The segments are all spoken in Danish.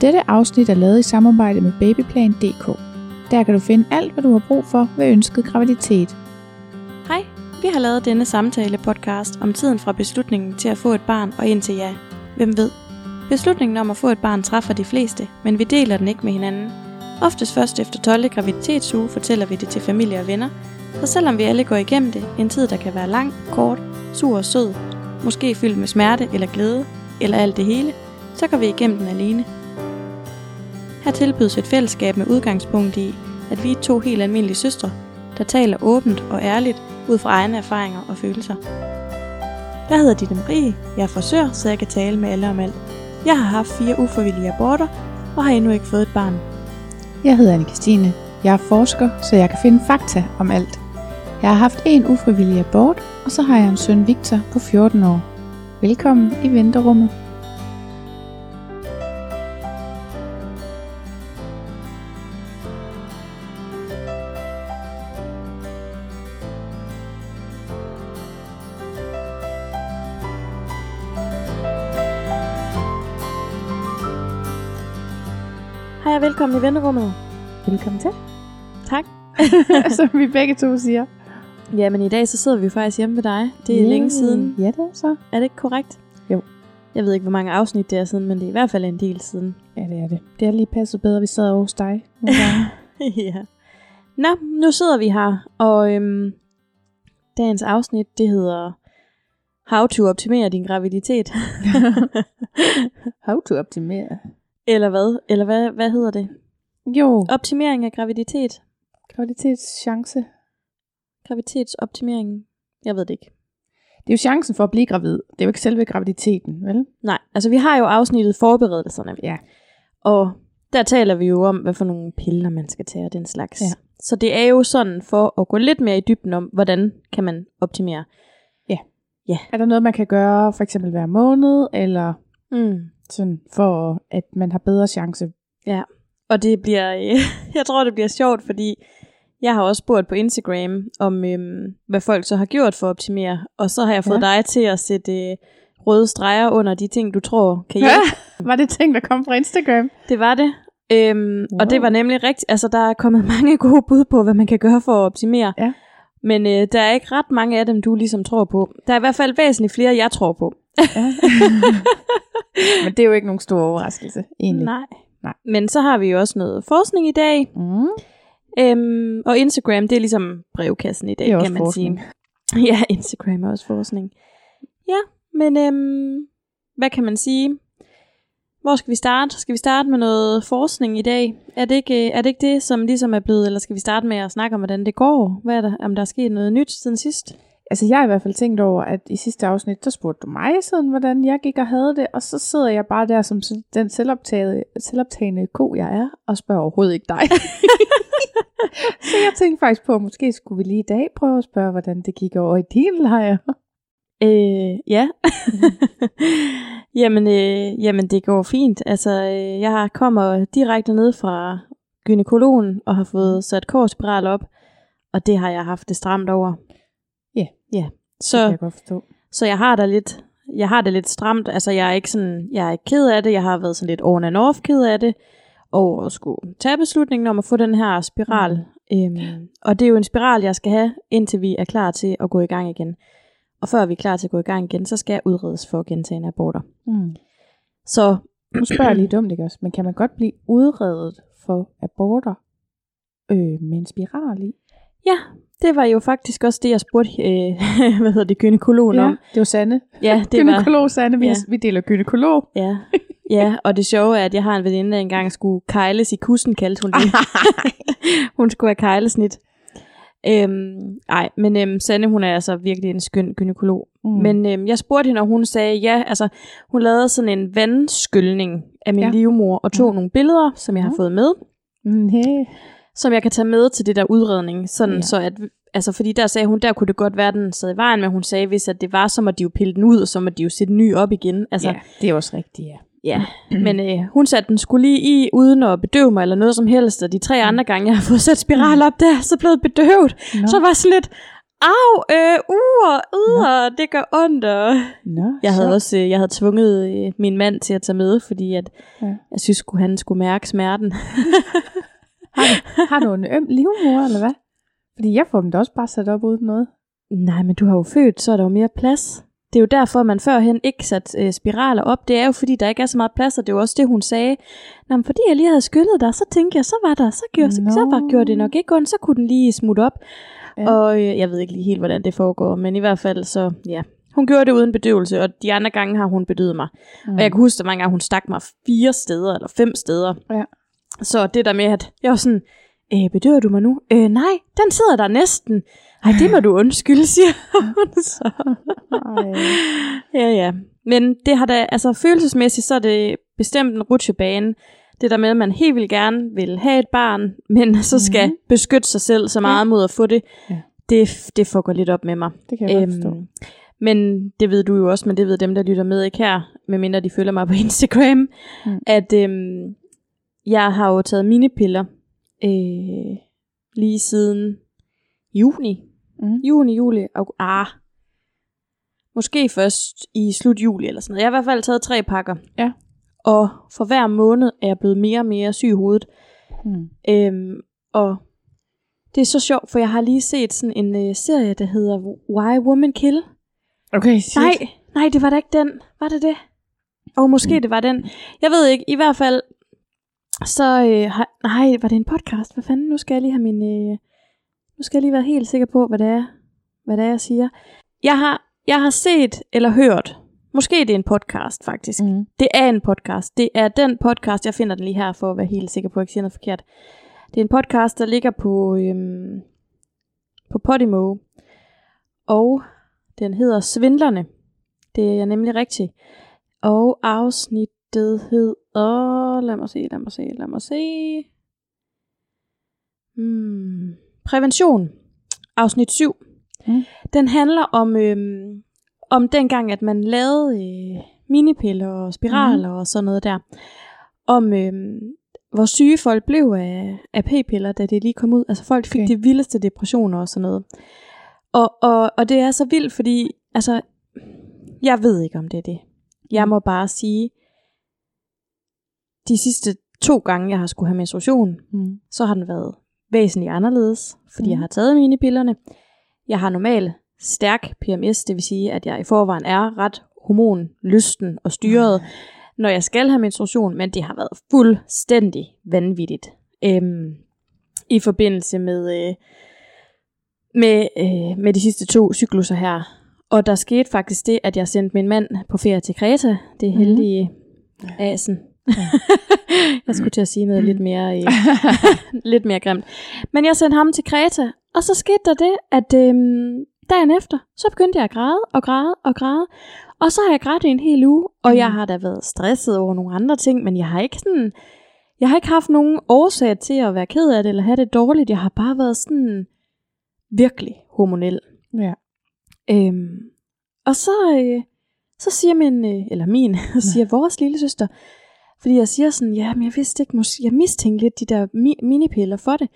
Dette afsnit er lavet i samarbejde med Babyplan.dk. Der kan du finde alt, hvad du har brug for ved ønsket graviditet. Hej, vi har lavet denne samtale-podcast om tiden fra beslutningen til at få et barn og indtil ja. Hvem ved? Beslutningen om at få et barn træffer de fleste, men vi deler den ikke med hinanden. Oftest først efter 12. graviditetsuge fortæller vi det til familie og venner, så selvom vi alle går igennem det, en tid der kan være lang, kort, sur og sød, måske fyldt med smerte eller glæde, eller alt det hele, så går vi igennem den alene. Her tilbydes et fællesskab med udgangspunkt i, at vi er to helt almindelige søstre, der taler åbent og ærligt ud fra egne erfaringer og følelser. Jeg hedder Ditte Marie, jeg er frisør, så jeg kan tale med alle om alt. Jeg har haft fire uforvillige aborter og har endnu ikke fået et barn. Jeg hedder anne Christine. Jeg er forsker, så jeg kan finde fakta om alt. Jeg har haft en ufrivillig abort, og så har jeg en søn Victor på 14 år. Velkommen i venterummet. Velkommen i venterummet. Velkommen til. Tak. Som vi begge to siger. Jamen i dag så sidder vi jo faktisk hjemme ved dig. Det er Yay. længe siden. Ja, det er så. Er det ikke korrekt? Jo. Jeg ved ikke, hvor mange afsnit det er siden, men det er i hvert fald en del siden. Ja, det er det. Det er lige passet bedre, at vi sidder hos dig. ja. Nå, nu sidder vi her, og øhm, dagens afsnit, det hedder How to optimere din graviditet. How to optimere. Eller hvad? Eller hvad, hvad hedder det? Jo, Optimering af graviditet. graviditetschance. Graviditetsoptimering. Jeg ved det ikke. Det er jo chancen for at blive gravid. Det er jo ikke selve graviditeten, vel? Nej, altså vi har jo afsnittet forberedelserne. Ja. Og der taler vi jo om, hvad for nogle piller man skal tage og den slags. Ja. Så det er jo sådan for at gå lidt mere i dybden om, hvordan kan man optimere. Er der noget, man kan gøre, for eksempel hver måned, eller Mm. sådan, for at man har bedre chance? Ja, og det bliver, øh, jeg tror det bliver sjovt, fordi jeg har også spurgt på Instagram om, øhm, hvad folk så har gjort for at optimere, og så har jeg fået Ja. dig til at sætte øh, røde streger under de ting, du tror kan hjælpe. Var det ting, der kom fra Instagram? Det var det. Øhm, Wow. Og det var nemlig rigtigt, altså der er kommet mange gode bud på, hvad man kan gøre for at optimere. Ja. Men øh, der er ikke ret mange af dem, du ligesom tror på. Der er i hvert fald væsentligt flere, jeg tror på. Ja. Men det er jo ikke nogen stor overraskelse, egentlig. Nej. Nej. Men så har vi jo også noget forskning i dag. Mm. Øhm, og Instagram, det er ligesom brevkassen i dag, Det er kan man forskning. sige. Ja, Instagram er også forskning. Ja, men øhm, hvad kan man sige? Hvor skal vi starte? Skal vi starte med noget forskning i dag? Er det ikke, er det, ikke det, som ligesom er blevet, eller skal vi starte med at snakke om, hvordan det går? Hvad er der, om der er sket noget nyt siden sidst? Altså, jeg har i hvert fald tænkt over, at i sidste afsnit, der spurgte du mig sådan, hvordan jeg gik og havde det, og så sidder jeg bare der som den selvoptagede, selvoptagende ko, jeg er, og spørger overhovedet ikke dig. så jeg tænkte faktisk på, at måske skulle vi lige i dag prøve at spørge, hvordan det gik over i din lejr. Øh, ja. jamen, øh, jamen, det går fint. Altså, øh, jeg kommer direkte ned fra gynekologen og har fået sat korspiral op, og det har jeg haft det stramt over. Ja. Ja. Det kan Så, jeg godt forstå. så jeg har da lidt, jeg har det lidt stramt. Altså, jeg er ikke sådan, jeg er ikke ked af det. Jeg har været sådan lidt on and off ked af det. Og at skulle tage beslutningen om at få den her spiral. Mm. Øhm, og det er jo en spiral, jeg skal have, indtil vi er klar til at gå i gang igen. Og før vi er klar til at gå i gang igen, så skal jeg udredes for gentagende aborter. Mm. Så Nu spørger jeg lige dumt, ikke også? Men kan man godt blive udredet for aborter øh, med en spiral i? ja, det var jo faktisk også det, jeg spurgte, øh, hvad hedder det, gynekologen om. det var Sande. Ja, det var, Gynekolog Sande, vi, Ja. ja. vi deler gynekolog. ja, ja, og det sjove er, at jeg har en veninde, der engang skulle kejles i kussen, kaldte hun det. hun skulle have kejlesnit. Øhm, ej, men øhm, Sanne, hun er altså virkelig en skøn gynekolog. Mm. Men øhm, jeg spurgte hende, og hun sagde ja. Altså, hun lavede sådan en vandskyldning af min ja. Ja. livmor, og tog mm. nogle billeder, som jeg har Mm. fået med, mm, hey. Som jeg kan tage med til det der udredning. Sådan, ja. Så at, altså, fordi der sagde hun, der kunne det godt være, den sad i vejen, men hun sagde, hvis at det var, så må de jo pille den ud, og så må de jo sætte den ny op igen. Altså, Ja, det er også rigtigt, ja. Ja, men øh, hun satte den skulle lige i, uden at bedøve mig eller noget som helst, og de tre andre gange, jeg har fået sat spiral op der, så blev bedøvet. Nå. Så var sådan lidt, Au, øh, uh, uh, det gør ondt. Og... Nå, Jeg havde så. også øh, jeg havde tvunget øh, min mand til at tage med, fordi at Ja. jeg synes, at han skulle mærke smerten. Har du, har du en øm livmor, eller hvad? Fordi jeg får dem da også bare sat op uden noget. Nej, men du har jo født, så er der jo mere plads. Det er jo derfor, man førhen ikke satte øh, spiraler op. Det er jo fordi, der ikke er så meget plads, og det er jo også det, hun sagde. Nå, men fordi jeg lige havde skyllet dig, så tænkte jeg, så var der, så gjorde, så, så var, gjorde det nok ikke ondt, så kunne den lige smutte op. Ja. Og øh, jeg ved ikke lige helt, hvordan det foregår, men i hvert fald så, ja. Hun gjorde det uden bedøvelse, og de andre gange har hun bedøvet mig. Mm. Og jeg kan huske, at mange gange hun stak mig fire steder, eller fem steder. Ja. Så det der med, at jeg var sådan, øh, bedøver du mig nu? Øh, nej, den sidder der næsten. Ej, det må du undskylde, siger hun så. Ja, ja. Men det har da, altså følelsesmæssigt, så er det bestemt en rutsjebane. Det der med, at man helt vil gerne vil have et barn, men så skal Mhm. beskytte sig selv så meget mod at få det. Ja. Det, det får gå lidt op med mig. Det kan jeg godt forstå. Øhm, men det ved du jo også, men det ved dem, der lytter med ikke her, medmindre de følger mig på Instagram, mm. at øhm, jeg har jo taget minipiller øh, lige siden juni. Mm. Juni, juli, og ah, måske først i slut juli eller sådan noget. Jeg har i hvert fald taget tre pakker. Ja. Og for hver måned er jeg blevet mere og mere syg i hovedet. Mm. Øhm, og det er så sjovt, for jeg har lige set sådan en øh, serie, der hedder Why Women Kill. Okay, shit. Nej, nej, det var da ikke den. Var det det? Og måske Mm. det var den. Jeg ved ikke, i hvert fald, så øh, nej, var det en podcast? Hvad fanden, nu skal jeg lige have min, øh, nu skal jeg lige være helt sikker på, hvad det er, hvad det er, jeg siger. Jeg har, jeg har set eller hørt, måske det er en podcast faktisk. Mm. Det er en podcast. Det er den podcast, jeg finder den lige her for at være helt sikker på, at jeg ikke siger noget forkert. Det er en podcast, der ligger på, øhm, på Podimo. Og den hedder Svindlerne. Det er nemlig rigtigt. Og afsnittet hedder... Lad mig se, lad mig se, lad mig se. Hmm. Prævention. Afsnit 7. Mm. Den handler om, øhm, om dengang, at man lavede øh, minipiller og spiraler mm. og sådan noget der. Om øhm, hvor syge folk blev af, af p-piller, da det lige kom ud. Altså folk fik Okay. okay. de vildeste depressioner og sådan noget. Og, og, og det er så vildt, fordi altså, jeg ved ikke, om det er det. Jeg må bare sige, de sidste to gange, jeg har skulle have menstruation, Mm. så har den været væsentligt anderledes, fordi Mhm. jeg har taget mine pillerne. Jeg har normalt stærk PMS, det vil sige, at jeg i forvejen er ret hormonlysten og styret, når jeg skal have menstruation, men det har været fuldstændig vanvittigt. Øhm, I forbindelse med, øh, med, øh, med de sidste to cykluser her. Og der skete faktisk det, at jeg sendte min mand på ferie til Kreta. Det er Mhm. heldige asen. jeg skulle til at sige noget lidt mere, øh, lidt mere grimt. Men jeg sendte ham til Kreta, og så skete der det, at øhm, dagen efter, så begyndte jeg at græde og græde og græde. Og så har jeg grædt i en hel uge, og jeg Mm. har da været stresset over nogle andre ting, men jeg har ikke sådan, jeg har ikke haft nogen årsag til at være ked af det, eller have det dårligt. Jeg har bare været sådan virkelig hormonel. Ja. Øhm, og så, øh, så siger min, øh, eller min, siger vores lille søster, fordi jeg siger sådan, ja, men jeg vidste ikke, måske, jeg mistænkte lidt de der mi- minipiller for det.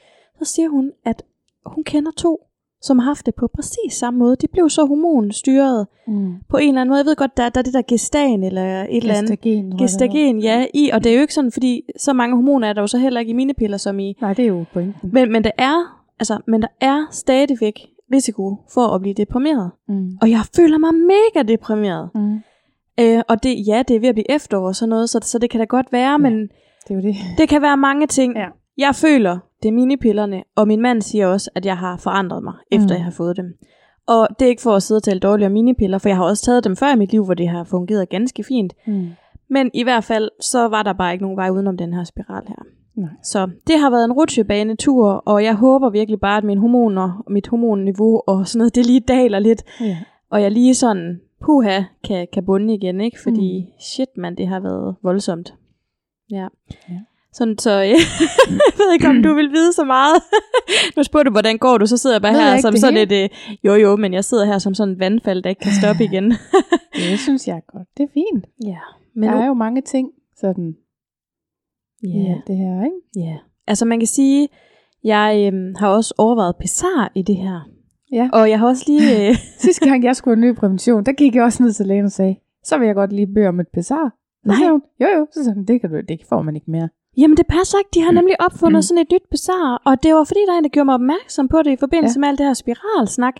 Så siger hun, at hun kender to, som har haft det på præcis samme måde. De blev så hormonstyret Mm. på en eller anden måde. Jeg ved godt, der, der er det der gestan eller et eller andet. Gestagen. Gestagen, ja, i, og det er jo ikke sådan, fordi så mange hormoner er der jo så heller ikke i minipiller som i. Nej, det er jo pointen. Men, men, der er, altså, men der er stadigvæk risiko for at blive deprimeret. Mm. Og jeg føler mig mega deprimeret. Mm. Øh, og det, ja, det er ved at blive efterår og sådan noget, så, så det kan da godt være, ja. men Det er jo det. det kan være mange ting. Ja. Jeg føler, det er minipillerne, og min mand siger også, at jeg har forandret mig, efter Mm. jeg har fået dem. Og det er ikke for at sidde og tale dårligt om minipiller, for jeg har også taget dem før i mit liv, hvor det har fungeret ganske fint. Mm. Men i hvert fald, så var der bare ikke nogen vej udenom den her spiral her. Nej. Så det har været en rutsjebanetur, og jeg håber virkelig bare, at mine hormoner, mit hormonniveau og sådan noget, det lige daler lidt, Ja. og jeg lige sådan, puha, kan, kan bunde igen, ikke? Fordi, mm. shit mand, det har været voldsomt. Ja. Ja. Sådan, så jeg ved ikke, om du vil vide så meget. nu spurgte du, hvordan går du, så sidder jeg bare Ved jeg her ikke som sådan et, øh, jo jo, men jeg sidder her som sådan et vandfald, der ikke kan stoppe igen. Det synes jeg er godt. Det er fint. ja, Men der nu, er jo mange ting sådan i ja, alt det her, ikke? ja. Altså man kan sige, jeg øhm, har også overvejet pesar i det her. Ja. Og jeg har også lige... Øh, Sidste gang, jeg skulle have ny prævention, der gik jeg også ned til lægen og sagde, så vil jeg godt lige bede om et pessar. Nej. Hun, jo jo, så sagde hun, det, kan du, det får man ikke mere. jamen, det passer ikke. De har nemlig opfundet Mm. sådan et nyt bizarre, og det var fordi, der er en, der gjorde mig opmærksom på det i forbindelse ja. med alt det her spiralsnak.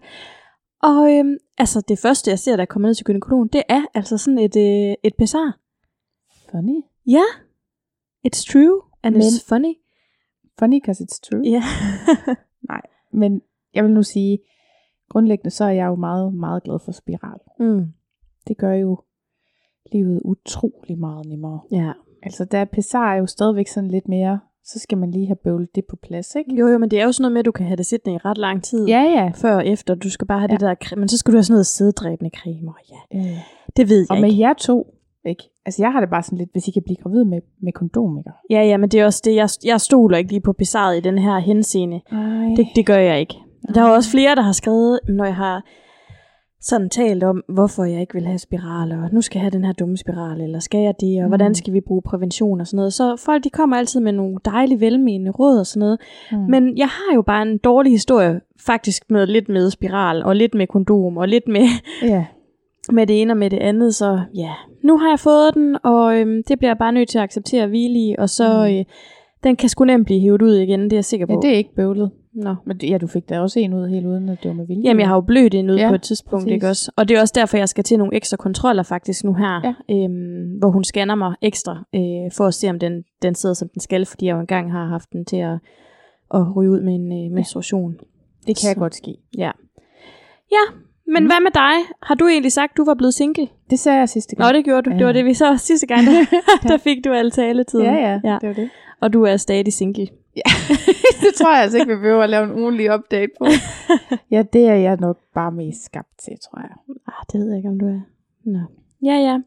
Og øhm, altså, det første, jeg ser, der er kommet ned til gynekologen, det er altså sådan et, øh, et bizarre. Funny. Ja, it's true, and Men- it's funny. Funny, because it's true. Ja. Men jeg vil nu sige, grundlæggende så er jeg jo meget, meget glad for spiral. mm. Det gør jo livet utrolig meget nemmere. Ja. Altså, der er pessar er jo stadigvæk sådan lidt mere, så skal man lige have bøvlet det på plads, ikke? Jo, jo, men det er jo sådan noget med, at du kan have det siddende i ret lang tid. Ja, ja. Før og efter. Du skal bare have Ja. det der creme. Men så skal du have sådan noget sæddræbende creme. Og ja, Øh. det ved jeg Og med ikke. jer to, ikke? Altså, jeg har det bare sådan lidt, hvis I kan blive gravid med, med kondom, ikke? Ja, ja, men det er også det. Jeg, jeg stoler ikke lige på bizarret i den her henseende. Ej. Det, det gør jeg ikke. Der er også flere, der har skrevet, når jeg har sådan talt om, hvorfor jeg ikke vil have spiraler, og nu skal jeg have den her dumme spiral, eller skal jeg det, og Mm. hvordan skal vi bruge prævention og sådan noget. Så folk, de kommer altid med nogle dejlige, velmenende råd og sådan noget. Mm. Men jeg har jo bare en dårlig historie, faktisk med lidt med spiral, og lidt med kondom, og lidt med, Ja. med det ene og med det andet. Så ja, nu har jeg fået den, og øhm, det bliver jeg bare nødt til at acceptere at hvile i, og så Mm. øh, den kan sgu nemt blive hævet ud igen, det er jeg sikker på. ja, det er ikke bøvlet. Nå. Men det- ja, du fik da også en ud helt uden, at det var med vilje. Jamen, jeg har jo blødt ind ud Ja, på et tidspunkt, præcis. ikke også? Og det er også derfor, jeg skal til nogle ekstra kontroller faktisk nu her, Ja. øhm, hvor hun scanner mig ekstra, øh, for at se, om den, den sidder, som den skal, fordi jeg jo engang har haft den til at, at ryge ud med en øh, menstruation. det kan så- godt ske. Ja. Ja, men Mm. hvad med dig? Har du egentlig sagt, du var blevet single? Det sagde jeg sidste gang. Nå, det gjorde du. Det Ja. var det, vi så sidste gang. Der, der fik du al taletiden. ja, ja, ja. det var det. Og du er stadig single. det tror jeg altså ikke, vi behøver at lave en ugenlig update på. ja, det er jeg nok bare mest skabt til, tror jeg. Ah, det ved jeg ikke, om du er. Nå. Ja, ja.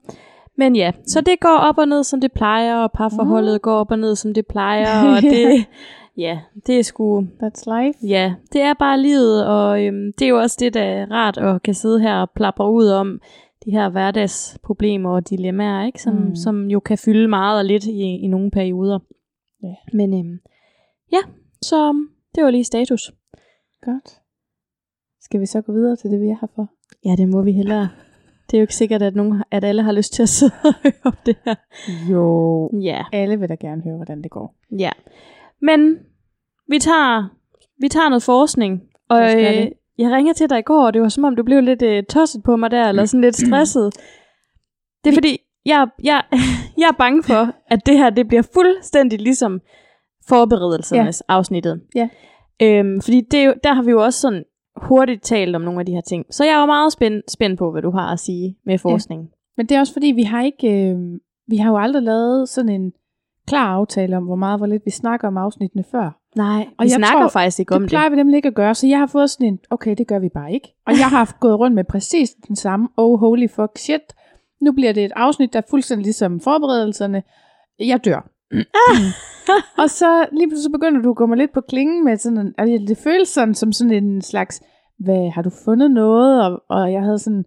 Men ja, så det går op og ned, som det plejer, og parforholdet Mm. går op og ned, som det plejer, og det, ja, det er sgu, That's life. ja, det er bare livet, og øhm, det er jo også det, der er rart at kan sidde her og plapre ud om de her hverdagsproblemer og dilemmaer, ikke? Som, mm. som jo kan fylde meget og lidt i, i nogle perioder. Ja. Men øhm, ja, så det var lige status. Godt. Skal vi så gå videre til det, vi er her for? Ja, det må vi hellere. Det er jo ikke sikkert, at, nogen, at alle har lyst til at sidde og høre om det her. Jo. Ja, Alle vil da gerne høre, hvordan det går. ja. Men vi tager, vi tager noget forskning. Og øh, jeg ringede til dig i går, og det var som om, du blev lidt øh, tosset på mig der, eller sådan lidt stresset. Det er fordi, jeg, jeg, jeg er bange for, at det her det bliver fuldstændig ligesom forberedelsernes ja. afsnittet. Ja. Øhm, fordi det er jo, der har vi jo også sådan hurtigt talt om nogle af de her ting. Så jeg er jo meget spændt, spændt på, hvad du har at sige med forskning. Men det er også fordi, vi har ikke, øh, vi har jo aldrig lavet sådan en klar aftale om, hvor meget, hvor lidt vi snakker om afsnittene før. Nej, Og vi jeg snakker tror, faktisk ikke Det om det. plejer vi nemlig ikke at gøre, så jeg har fået sådan en, okay, det gør vi bare ikke. Og jeg har haft gået rundt med præcis den samme, oh holy fuck shit. Nu bliver det et afsnit, der er fuldstændig ligesom forberedelserne. Jeg dør. Og så lige pludselig så begynder du at gå mig lidt på klingen med sådan en, altså det føles sådan som sådan en slags, hvad, har du fundet noget? Og, og jeg havde sådan,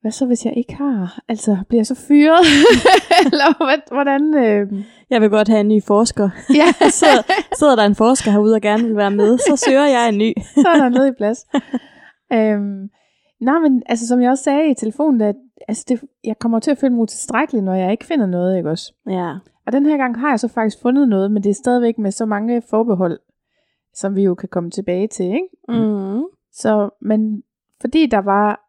hvad så hvis jeg ikke har? Altså, bliver jeg så fyret? Eller hvordan? Øh... Jeg vil godt have en ny forsker. Ja, sidder, sidder der en forsker herude og gerne vil være med, så søger jeg en ny. så er der noget i plads. øhm, nej, men altså, som jeg også sagde i telefonen, at altså, det, jeg kommer til at føle mig utilstrækkelig, når jeg ikke finder noget, ikke også? Ja. Og den her gang har jeg så faktisk fundet noget, men det er stadigvæk med så mange forbehold, som vi jo kan komme tilbage til, ikke? Mm. Så, men fordi der var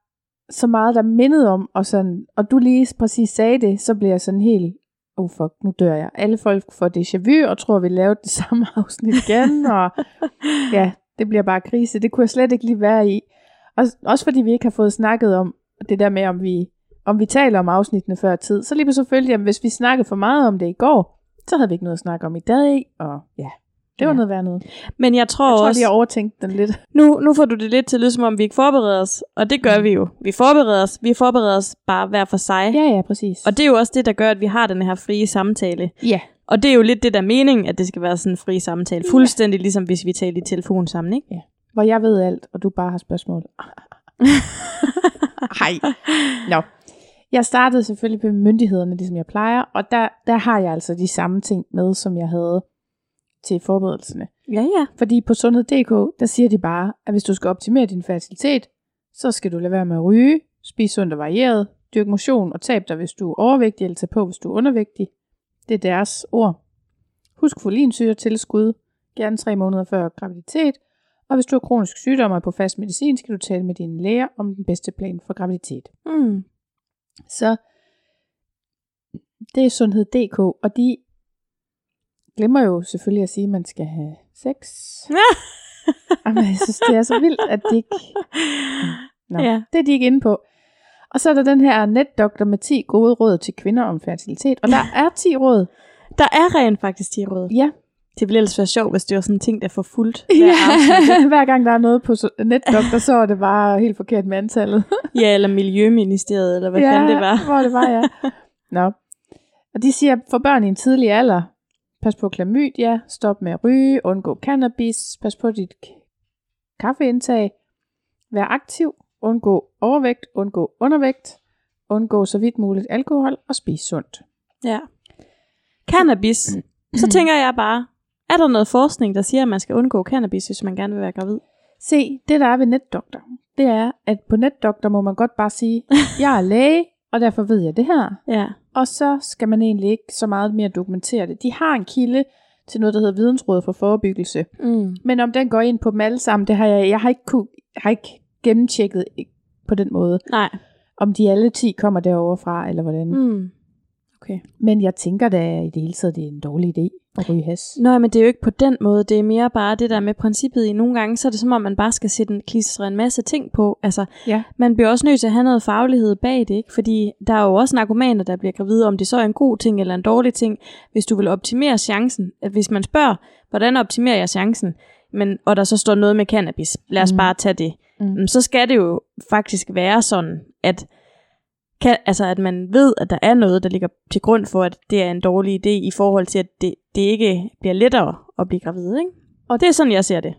så meget, der mindede om, og, sådan, og du lige præcis sagde det, så bliver jeg sådan helt, oh fuck, nu dør jeg. Alle folk får déjà vu, og tror, vi lavede det samme afsnit igen, og ja, det bliver bare krise. Det kunne jeg slet ikke lige være i. Og, også fordi vi ikke har fået snakket om det der med, om vi, om vi taler om afsnittene før tid. Så lige følte jeg, at hvis vi snakkede for meget om det i går, så havde vi ikke noget at snakke om i dag, og ja, det var Ja. noget værd noget. Men jeg tror, Jeg tror, også, de har overtænkt den lidt. nu, nu får du det lidt til at lyde, som om vi ikke forbereder os. Og det gør vi jo. Vi forbereder os. Vi forbereder os bare hver for sig. Ja, ja, præcis. Og det er jo også det, der gør, at vi har den her frie samtale. ja, Og det er jo lidt det, der er meningen, at det skal være sådan en fri samtale. Fuldstændig ligesom hvis vi taler i telefon sammen, ikke? hvor jeg ved alt, og du bare har spørgsmål. Hej. Nå. Jeg startede selvfølgelig med myndighederne, ligesom jeg plejer, og der, der har jeg altså de samme ting med, som jeg havde til forberedelserne. Ja, ja. Fordi på sundhed.dk, der siger de bare, at hvis du skal optimere din fertilitet, så skal du lade være med at ryge, spise sundt og varieret, dyrke motion og tab dig, hvis du er overvægtig, eller tage på, hvis du er undervægtig. Det er deres ord. Husk folinsyre tilskud, gerne tre måneder før graviditet, og hvis du har kronisk sygdom og er på fast medicin, skal du tale med dine læger om den bedste plan for graviditet. Mm. Så det er sundhed.dk, og de glemmer jo selvfølgelig at sige, at man skal have sex. Jamen, jeg synes, det er så vildt, at det ikke... Nå, Ja. det er de ikke inde på. Og så er der den her netdoktor med 10 gode råd til kvinder om fertilitet. Og der er 10 råd. Der er rent faktisk 10 råd. Ja, Det ville ellers være sjovt, hvis det var sådan en ting, der får fuldt hver ja. hver gang der er noget på netdoktor, så er det bare helt forkert med antallet. Ja, eller Miljøministeriet, eller hvad ja, fanden det var. hvor det var, ja. Nå. Og de siger, for børn i en tidlig alder, pas på klamydia, stop med at ryge, undgå cannabis, pas på dit kaffeindtag, vær aktiv, undgå overvægt, undgå undervægt, undgå så vidt muligt alkohol og spis sundt. Ja. Cannabis. Så tænker jeg bare, er der noget forskning, der siger, at man skal undgå cannabis, hvis man gerne vil være gravid? Se, det der er ved netdoktor, det er, at på netdoktor må man godt bare sige, jeg er læge, og derfor ved jeg det her. Ja. Og så skal man egentlig ikke så meget mere dokumentere det. De har en kilde til noget, der hedder Vidensrådet for Forebyggelse. Mm. Men om den går ind på dem alle sammen, det har jeg, jeg har ikke, kunne, har ikke gennemtjekket på den måde. Nej. Om de alle 10 kommer derovre fra, eller hvordan. Mm. Okay. Men jeg tænker da i det hele taget, det er en dårlig idé at ryge has. Nå, men det er jo ikke på den måde. Det er mere bare det der med princippet i. Nogle gange, så er det som om, man bare skal sætte en, klistre en masse ting på. Altså, Ja. man bliver også nødt til at have noget faglighed bag det, ikke? Fordi der er jo også narkomaner, der bliver gravide, om det så er en god ting eller en dårlig ting. Hvis du vil optimere chancen, hvis man spørger, hvordan optimerer jeg chancen, men, og der så står noget med cannabis, lad os Mm. mm. bare tage det, Mm. mm. så skal det jo faktisk være sådan, at kan, altså at man ved, at der er noget, der ligger til grund for, at det er en dårlig idé i forhold til, at det, det ikke bliver lettere at blive gravid. Ikke? Og det er sådan, jeg ser det.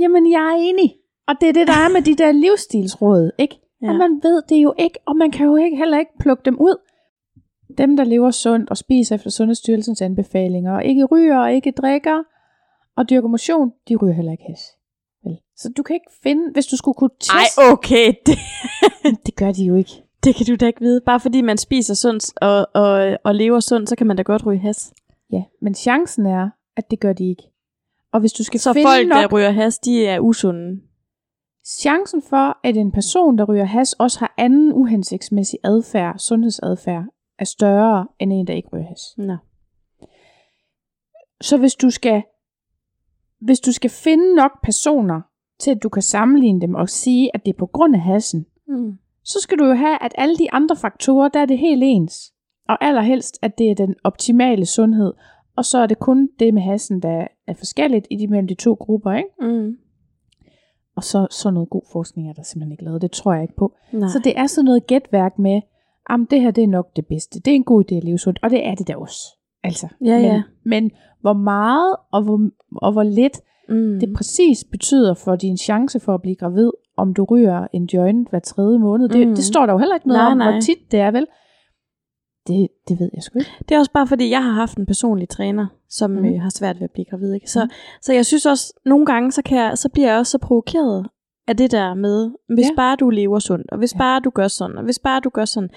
Jamen, jeg er enig. Og det er det, der er med de der livsstilsråd, ikke? Ja. At man ved det jo ikke, og man kan jo ikke, heller ikke plukke dem ud. Dem, der lever sundt og spiser efter Sundhedsstyrelsens anbefalinger, og ikke ryger og ikke drikker, og dyrker motion, de ryger heller ikke has. Vel? Så du kan ikke finde, hvis du skulle kunne teste, Ej, okay, det, det gør de jo ikke. Det kan du da ikke vide. Bare fordi man spiser sundt og, og, og lever sundt, så kan man da godt ryge has. Ja, men chancen er, at det gør de ikke. Og hvis du skal Så finde folk, nok, der ryger has, de er usunde. chancen for, at en person, der ryger has, også har anden uhensigtsmæssig adfærd, sundhedsadfærd, er større end en, der ikke ryger has. Nå. Så hvis du skal hvis du skal finde nok personer til, at du kan sammenligne dem og sige, at det er på grund af hassen, Mm. Så skal du jo have, at alle de andre faktorer, der er det helt ens. Og allerhelst, at det er den optimale sundhed. Og så er det kun det med hassen, der er forskelligt i de mellem de to grupper, ikke? Mm. Og så, så noget god forskning er der simpelthen ikke lavet. Det tror jeg ikke på. Nej. Så det er sådan noget gætværk med, om det her det er nok det bedste. Det er en god idé at leve sundt, og det er det da også. Altså, Ja, men, ja. men hvor meget og hvor, og hvor lidt mm. det præcis betyder for din chance for at blive gravid, om du ryger en joint hver tredje måned, det, Mm. det står der jo heller ikke noget Nej, om, nej. hvor tit det er vel. Det, det ved jeg sgu ikke. Det er også bare fordi, jeg har haft en personlig træner, som mm. øh, har svært ved at blive gravid. Ikke? Så, Mhm. så jeg synes også, nogle gange, så, kan jeg, så bliver jeg også så provokeret af det der med, hvis Ja. bare du lever sundt, og hvis ja. bare du gør sådan, og hvis bare du gør sådan.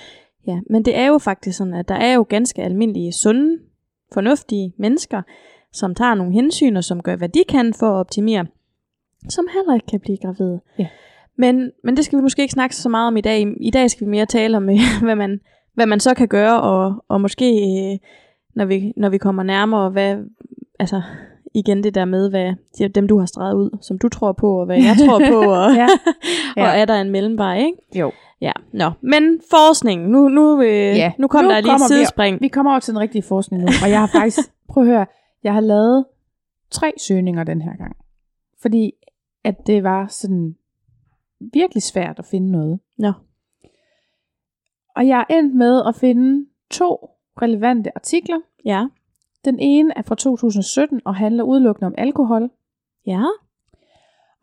Ja, men det er jo faktisk sådan, at der er jo ganske almindelige, sunde, fornuftige mennesker, som tager nogle hensyn, og som gør, hvad de kan for at optimere, som heller ikke kan blive gravide. Ja. Men, men det skal vi måske ikke snakke så meget om i dag. I dag skal vi mere tale om, hvad man, hvad man så kan gøre, og, og måske, øh, når, vi, når vi kommer nærmere, hvad, altså igen det der med, hvad de- dem du har streget ud, som du tror på, og hvad jeg tror på, og, Ja. Ja. og er der en mellemvej, ikke? Jo. Ja, nå. Men forskning, nu, nu, øh, Ja, nu kom nu der lige et kommer vi- sidespring. Vi kommer over til den rigtige forskning nu, og jeg har faktisk, prøv at høre, jeg har lavet tre søgninger den her gang. Fordi at det var sådan virkelig svært at finde noget. Nå. Og jeg er endt med at finde to relevante artikler. Ja. Den ene er fra 2017 og handler udelukkende om alkohol. Ja.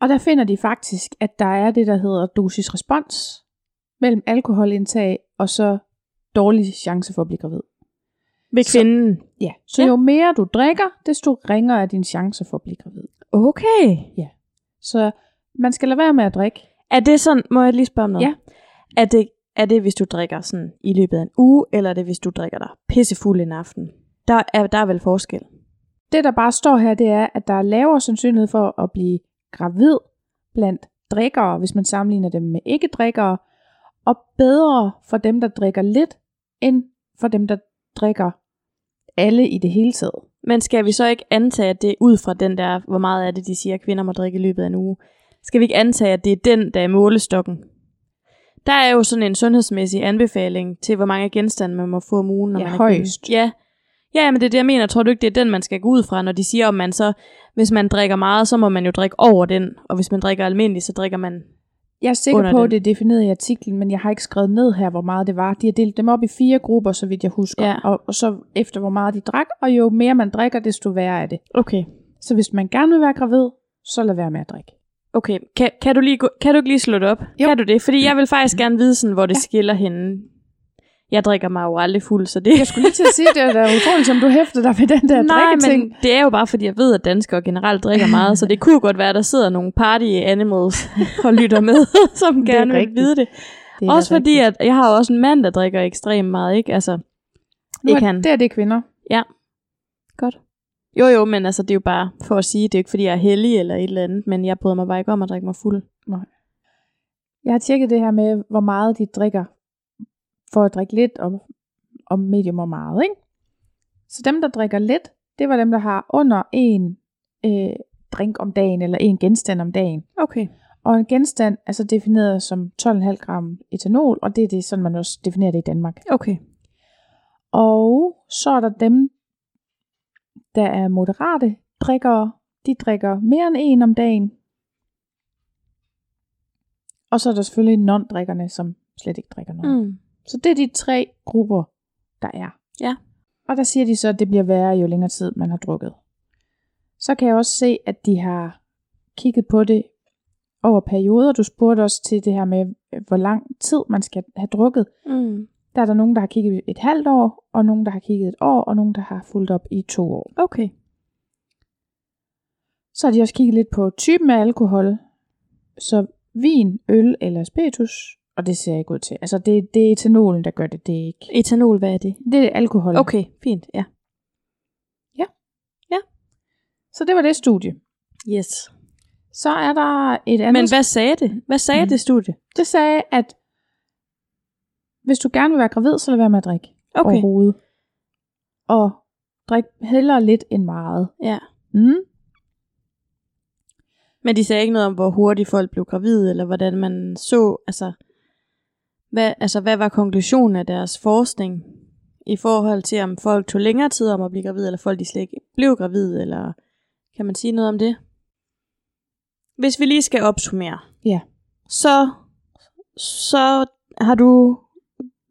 Og der finder de faktisk, at der er det, der hedder dosis-respons mellem alkoholindtag og så dårlig chance for at blive gravid. Ved Så- kvinden. Ja. Så Ja. jo mere du drikker, desto ringere er din chance for at blive gravid. Okay. Så man skal lade være med at drikke. Er det sådan, må jeg lige spørge om noget? Ja. Er det, er det, hvis du drikker sådan i løbet af en uge, eller er det, hvis du drikker dig pissefuld en aften? Der er, der er vel forskel. Det, der bare står her, det er, at der er lavere sandsynlighed for at blive gravid blandt drikkere, hvis man sammenligner dem med ikke-drikkere, og bedre for dem, der drikker lidt, end for dem, der drikker alle i det hele taget. Men skal vi så ikke antage, at det er ud fra den der, hvor meget er det, de siger, at kvinder må drikke i løbet af en uge? Skal vi ikke antage, at det er den, der er målestokken? Der er jo sådan en sundhedsmæssig anbefaling til, hvor mange genstande man må få om ugen, når Ja, man højst. Ja, ja, men det er det, jeg mener. Tror du ikke, det er den, man skal gå ud fra, når de siger, om man så, hvis man drikker meget, så må man jo drikke over den, og hvis man drikker almindeligt, så drikker man... Jeg er sikker på, at det er defineret i artiklen, men jeg har ikke skrevet ned her, hvor meget det var. De har delt dem op i fire grupper, så vidt jeg husker. Ja. Og, og så efter, hvor meget de drak, og jo mere man drikker, desto værre er det. Okay. Så hvis man gerne vil være gravid, så lad være med at drikke. Okay, kan, kan, du lige kan du ikke lige slå det op? Jo. Kan du det? Fordi jeg vil faktisk gerne vide, sådan, hvor det Ja. skiller henne. Jeg drikker mig jo aldrig fuld, så det... Jeg skulle lige til at sige, det er da utroligt, som du hæfter dig ved den der Nej, drikketing. men det er jo bare, fordi jeg ved, at danskere generelt drikker meget, så det kunne godt være, at der sidder nogle party animals og lytter med, som er gerne vil vide det. Det er Også fordi, rigtigt. at jeg har også en mand, der drikker ekstremt meget, ikke? Altså, nu ikke er, han. det er det kvinder. Godt. Jo, jo, men altså, det er jo bare for at sige, det er ikke, fordi jeg er heldig eller et eller andet, men jeg bryder mig bare ikke om at drikke mig fuld. Jeg har tjekket det her med, hvor meget de drikker for at drikke lidt, og, og medium og meget. Ikke? Så dem, der drikker lidt, det var dem, der har under en øh, drink om dagen, eller en genstand om dagen. Okay. Og en genstand er så defineret som 12,5 gram etanol, og det er det, sådan man også definerer det i Danmark. Okay. Og så er der dem, der er moderate drikkere. De drikker mere end en om dagen. Og så er der selvfølgelig non-drikkerne, som slet ikke drikker noget. Mm. Så det er de tre grupper, der er. Ja. Og der siger de så, at det bliver værre, jo længere tid man har drukket. Så kan jeg også se, at de har kigget på det over perioder. Du spurgte også til det her med, hvor lang tid man skal have drukket. Mm. Der er der nogen, der har kigget et halvt år, og nogen, der har kigget et år, og nogen, der har fulgt op i to år. Okay. Så har de også kigget lidt på typen af alkohol. Så vin, øl eller spiritus, og det ser ikke ud til. Altså det, det er etanolen, der gør det, det er ikke. Etanol, hvad er det? Det er alkohol. Okay, fint, ja. Så det var det studie. Yes. Så er der et andet... Men hvad sagde det? Hvad sagde mm. det studie? Det sagde, at hvis du gerne vil være gravid, så lad være med at drikke Okay. overhovedet. Og drik hellere lidt end meget. Ja. Mm. Men de sagde ikke noget om, hvor hurtigt folk blev gravide, eller hvordan man så, altså hvad, altså, hvad var konklusionen af deres forskning i forhold til, om folk tog længere tid om at blive gravide, eller folk de slet ikke blev gravide, eller kan man sige noget om det? Hvis vi lige skal opsummere, Ja. så, så har du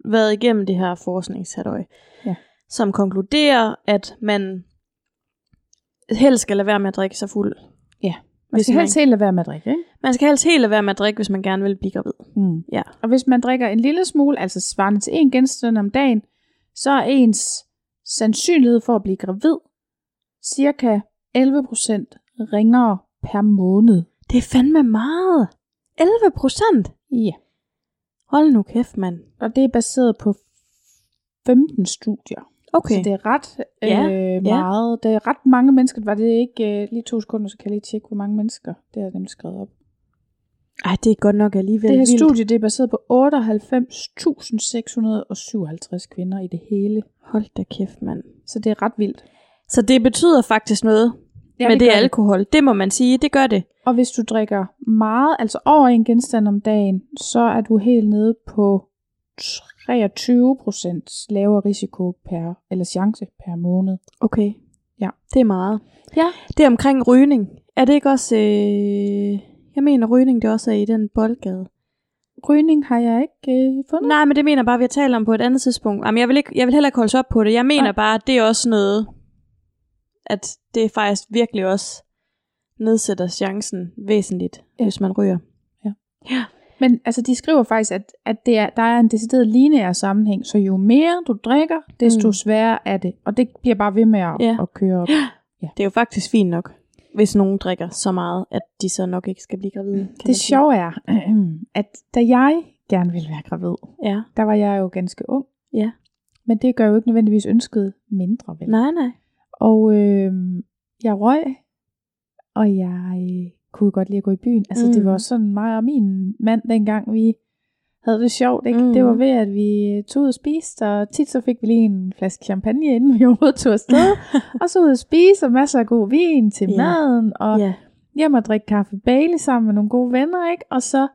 været igennem det her forskningshalløj, Ja. som konkluderer, at man helst skal lade være med at drikke sig fuld. Man Hvis skal man- helst helt lade være med at drikke, ikke? Man skal helst helt lade være med at drikke, hvis man gerne vil blive gravid. Mm. Ja. Og hvis man drikker en lille smule, altså svarende til en genstand om dagen, så er ens sandsynlighed for at blive gravid cirka 11% ringere per måned. Det er fandme meget. 11 procent? Ja. Hold nu kæft, mand. Og det er baseret på 15 studier. Okay. Så det er ret Ja, øh, meget. Det er ret mange mennesker. Var det ikke øh, lige to sekunder, så kan jeg lige tjekke, hvor mange mennesker. Det er nemlig skrevet op. Ej, det er godt nok alligevel Det her vildt. studie det er baseret på 98.657 kvinder i det hele. Hold da kæft, mand. Så det er ret vildt. Så det betyder faktisk noget ja, med det, det alkohol. Det må man sige, det gør det. Og hvis du drikker meget, altså over en genstand om dagen, så er du helt nede på 23% lavere risiko per, eller chance per måned. Okay. Ja. Det er meget. Ja. Det er omkring rygning. Er det ikke også... Øh... Jeg mener, rygning det også er i den boldgade. Rygning har jeg ikke øh, fundet. Nej, men det mener bare, vi har talt om på et andet tidspunkt. Jamen, jeg vil, ikke, jeg vil heller ikke holde op på det. Jeg mener Nej. bare, at det er også noget, at det faktisk virkelig også nedsætter chancen væsentligt, Ja. ja. hvis man ryger. Ja. ja. Men altså, de skriver faktisk, at, at det er, der er en decideret lineær sammenhæng, så jo mere du drikker, desto Mm. sværere er det. Og det bliver bare ved med at, Ja. ja. at køre op. Det er jo faktisk fint nok, hvis nogen drikker så meget, at de så nok ikke skal blive gravide. Det sjove er, at da jeg gerne ville være gravid, Ja. der var jeg jo ganske ung. Ja. Men det gør jo ikke nødvendigvis ønsket mindre, vel? Nej, nej. Og øh, jeg røg, og jeg øh, kunne godt lide at gå i byen. Altså mm. det Mm. var sådan mig og min mand dengang, vi havde det sjovt. Ikke? Mm. Mm. Det var ved, at vi tog ud og spiste, og tit så fik vi lige en flaske champagne, inden vi overhovedet tog afsted. og så ud og spise, og masser af god vin til Ja. maden, og ja. hjem og drikke kaffe Bailey sammen med nogle gode venner, ikke? Og så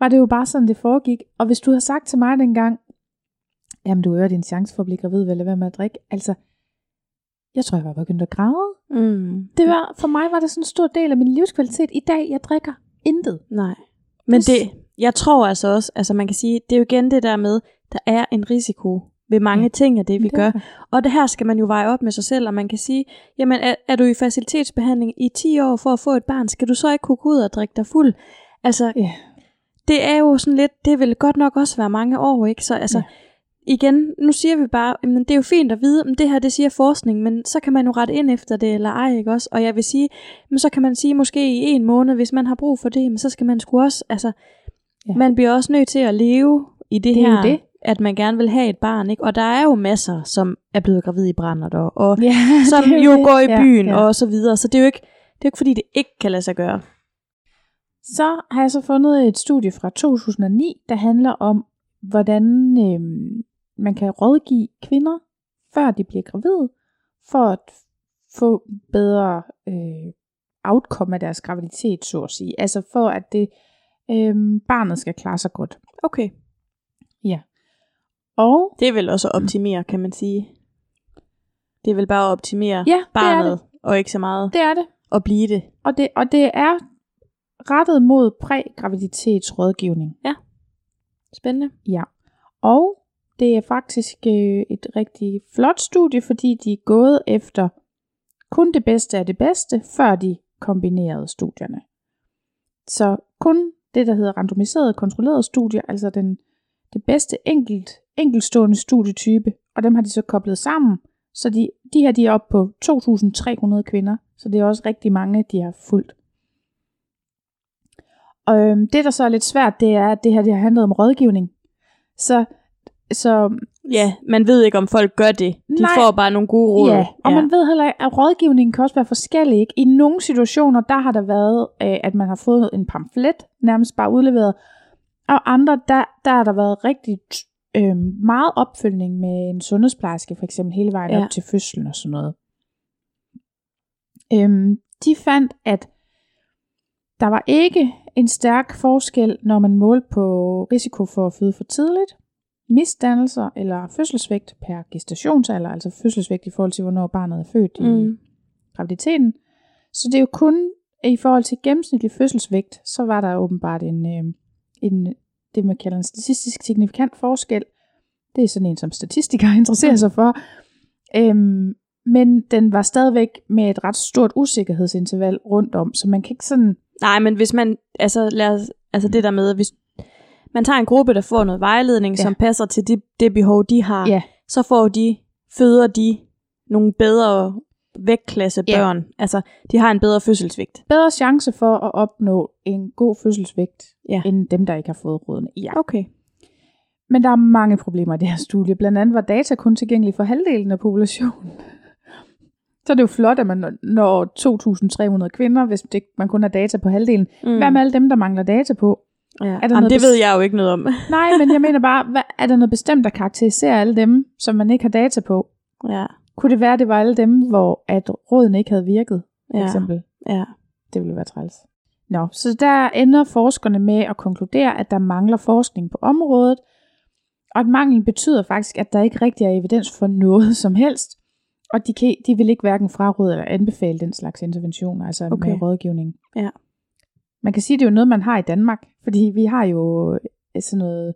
var det jo bare sådan, det foregik. Og hvis du havde sagt til mig dengang, jamen du øger din chance for at blive gravid, vel, hvad med at drikke? Altså, jeg tror, jeg var begyndt at græde. Mm. Det var, for mig var det sådan en stor del af min livskvalitet. I dag, jeg drikker intet. Nej. Men Det- jeg tror altså også, altså man kan sige, det er jo igen det der med, der er en risiko ved mange Ja. ting af det, vi Det gør. Og det her skal man jo veje op med sig selv, og man kan sige, jamen er, er du i facilitetsbehandling i 10 år for at få et barn, skal du så ikke kunne gå ud og drikke dig fuld? Altså, Ja. det er jo sådan lidt, det vil godt nok også være mange år, ikke? Så altså, Ja. Igen, nu siger vi bare, men det er jo fint at vide, om det her, det siger forskning, men så kan man jo rette ind efter det, eller ej, ikke også? Og jeg vil sige, men så kan man sige, måske i en måned, hvis man har brug for det, men så skal man sgu også, altså, ja. Ja. man bliver også nødt til at leve i det, Det er her, det. at man gerne vil have et barn, ikke? Og der er jo masser, som er blevet gravid i brændert, og, og Ja, som jo det. går i Ja, byen, ja. og så videre, så det er jo ikke, det er jo ikke fordi, det ikke kan lade sig gøre. Så har jeg så fundet et studie fra 2009, der handler om, hvordan øh, man kan rådgive kvinder, før de bliver gravide, for at få bedre øh, outcome af deres graviditet, så at sige. Altså for at det øh, barnet skal klare sig godt. Okay. Og Det er vel også at optimere, kan man sige. Det er vel bare at optimere ja, det barnet, det. og ikke så meget Det er det. at blive det. Og det, og det er rettet mod prægraviditetsrådgivning. Spændende. Ja. Og det er faktisk øh, et rigtig flot studie, fordi de er gået efter kun det bedste af det bedste, før de kombinerede studierne. Så kun det, der hedder randomiserede kontrollerede studier, altså den, det bedste enkelt, enkeltstående studietype, og dem har de så koblet sammen, så de, de her de er oppe på 2.300 kvinder, så det er også rigtig mange, de har fulgt. Og øhm, det, der så er lidt svært, det er, at det her det har handlet om rådgivning. Så, så Ja, man ved ikke, om folk gør det. De Nej. får bare nogle gode råd. Ja, og ja. man ved heller ikke, at rådgivningen kan også være forskellig. Ikke? I nogle situationer, der har der været, øh, at man har fået en pamflet, nærmest bare udleveret, og andre, der, der har der været rigtig øh, meget opfølgning med en sundhedsplejerske, for eksempel hele vejen Ja. op til fødslen og sådan noget. Øhm, de fandt, at der var ikke en stærk forskel, når man målte på risiko for at føde for tidligt, misdannelser eller fødselsvægt per gestationsalder, altså fødselsvægt i forhold til, hvornår barnet er født i Mm. graviditeten. Så det er jo kun i forhold til gennemsnitlig fødselsvægt, så var der åbenbart en, øh, en det man kalder en statistisk signifikant forskel. Det er sådan en, som statistikere interesserer Mm. sig for. Øhm, men den var stadigvæk med et ret stort usikkerhedsinterval rundt om, så man kan ikke sådan... Nej, men hvis man, altså, lad os, altså det der med, hvis man tager en gruppe, der får noget vejledning, ja. Ja. som passer til det, det behov, de har, Ja. så får de, føder de nogle bedre vægtklasse Ja. børn. Altså, de har en bedre fødselsvægt. Bedre chance for at opnå en god fødselsvægt, Ja. end dem, der ikke har fået rådene. Ja. Okay. Men der er mange problemer i det her studie. Blandt andet var data kun tilgængelig for halvdelen af populationen. Så er det jo flot, at man når 2.300 kvinder, hvis det, man kun har data på halvdelen. Mm. Hvad med alle dem, der mangler data på? Ja. der Jamen, det ved jeg jo ikke noget om. Nej, men jeg mener bare, hvad, er der noget bestemt, der karakteriserer alle dem, som man ikke har data på? ja. Kunne det være, at det var alle dem, hvor at rådene ikke havde virket, for Ja. eksempel? Ja. Det ville være træls. Nå, så der ender forskerne med at konkludere, at der mangler forskning på området, og at manglen betyder faktisk, at der ikke rigtig er evidens for noget som helst, og de, kan, de vil ikke hverken fraråde eller anbefale den slags interventioner, altså. Okay. med rådgivning. Ja. Man kan sige, at det er jo noget, man har i Danmark, fordi vi har jo øh, sådan noget,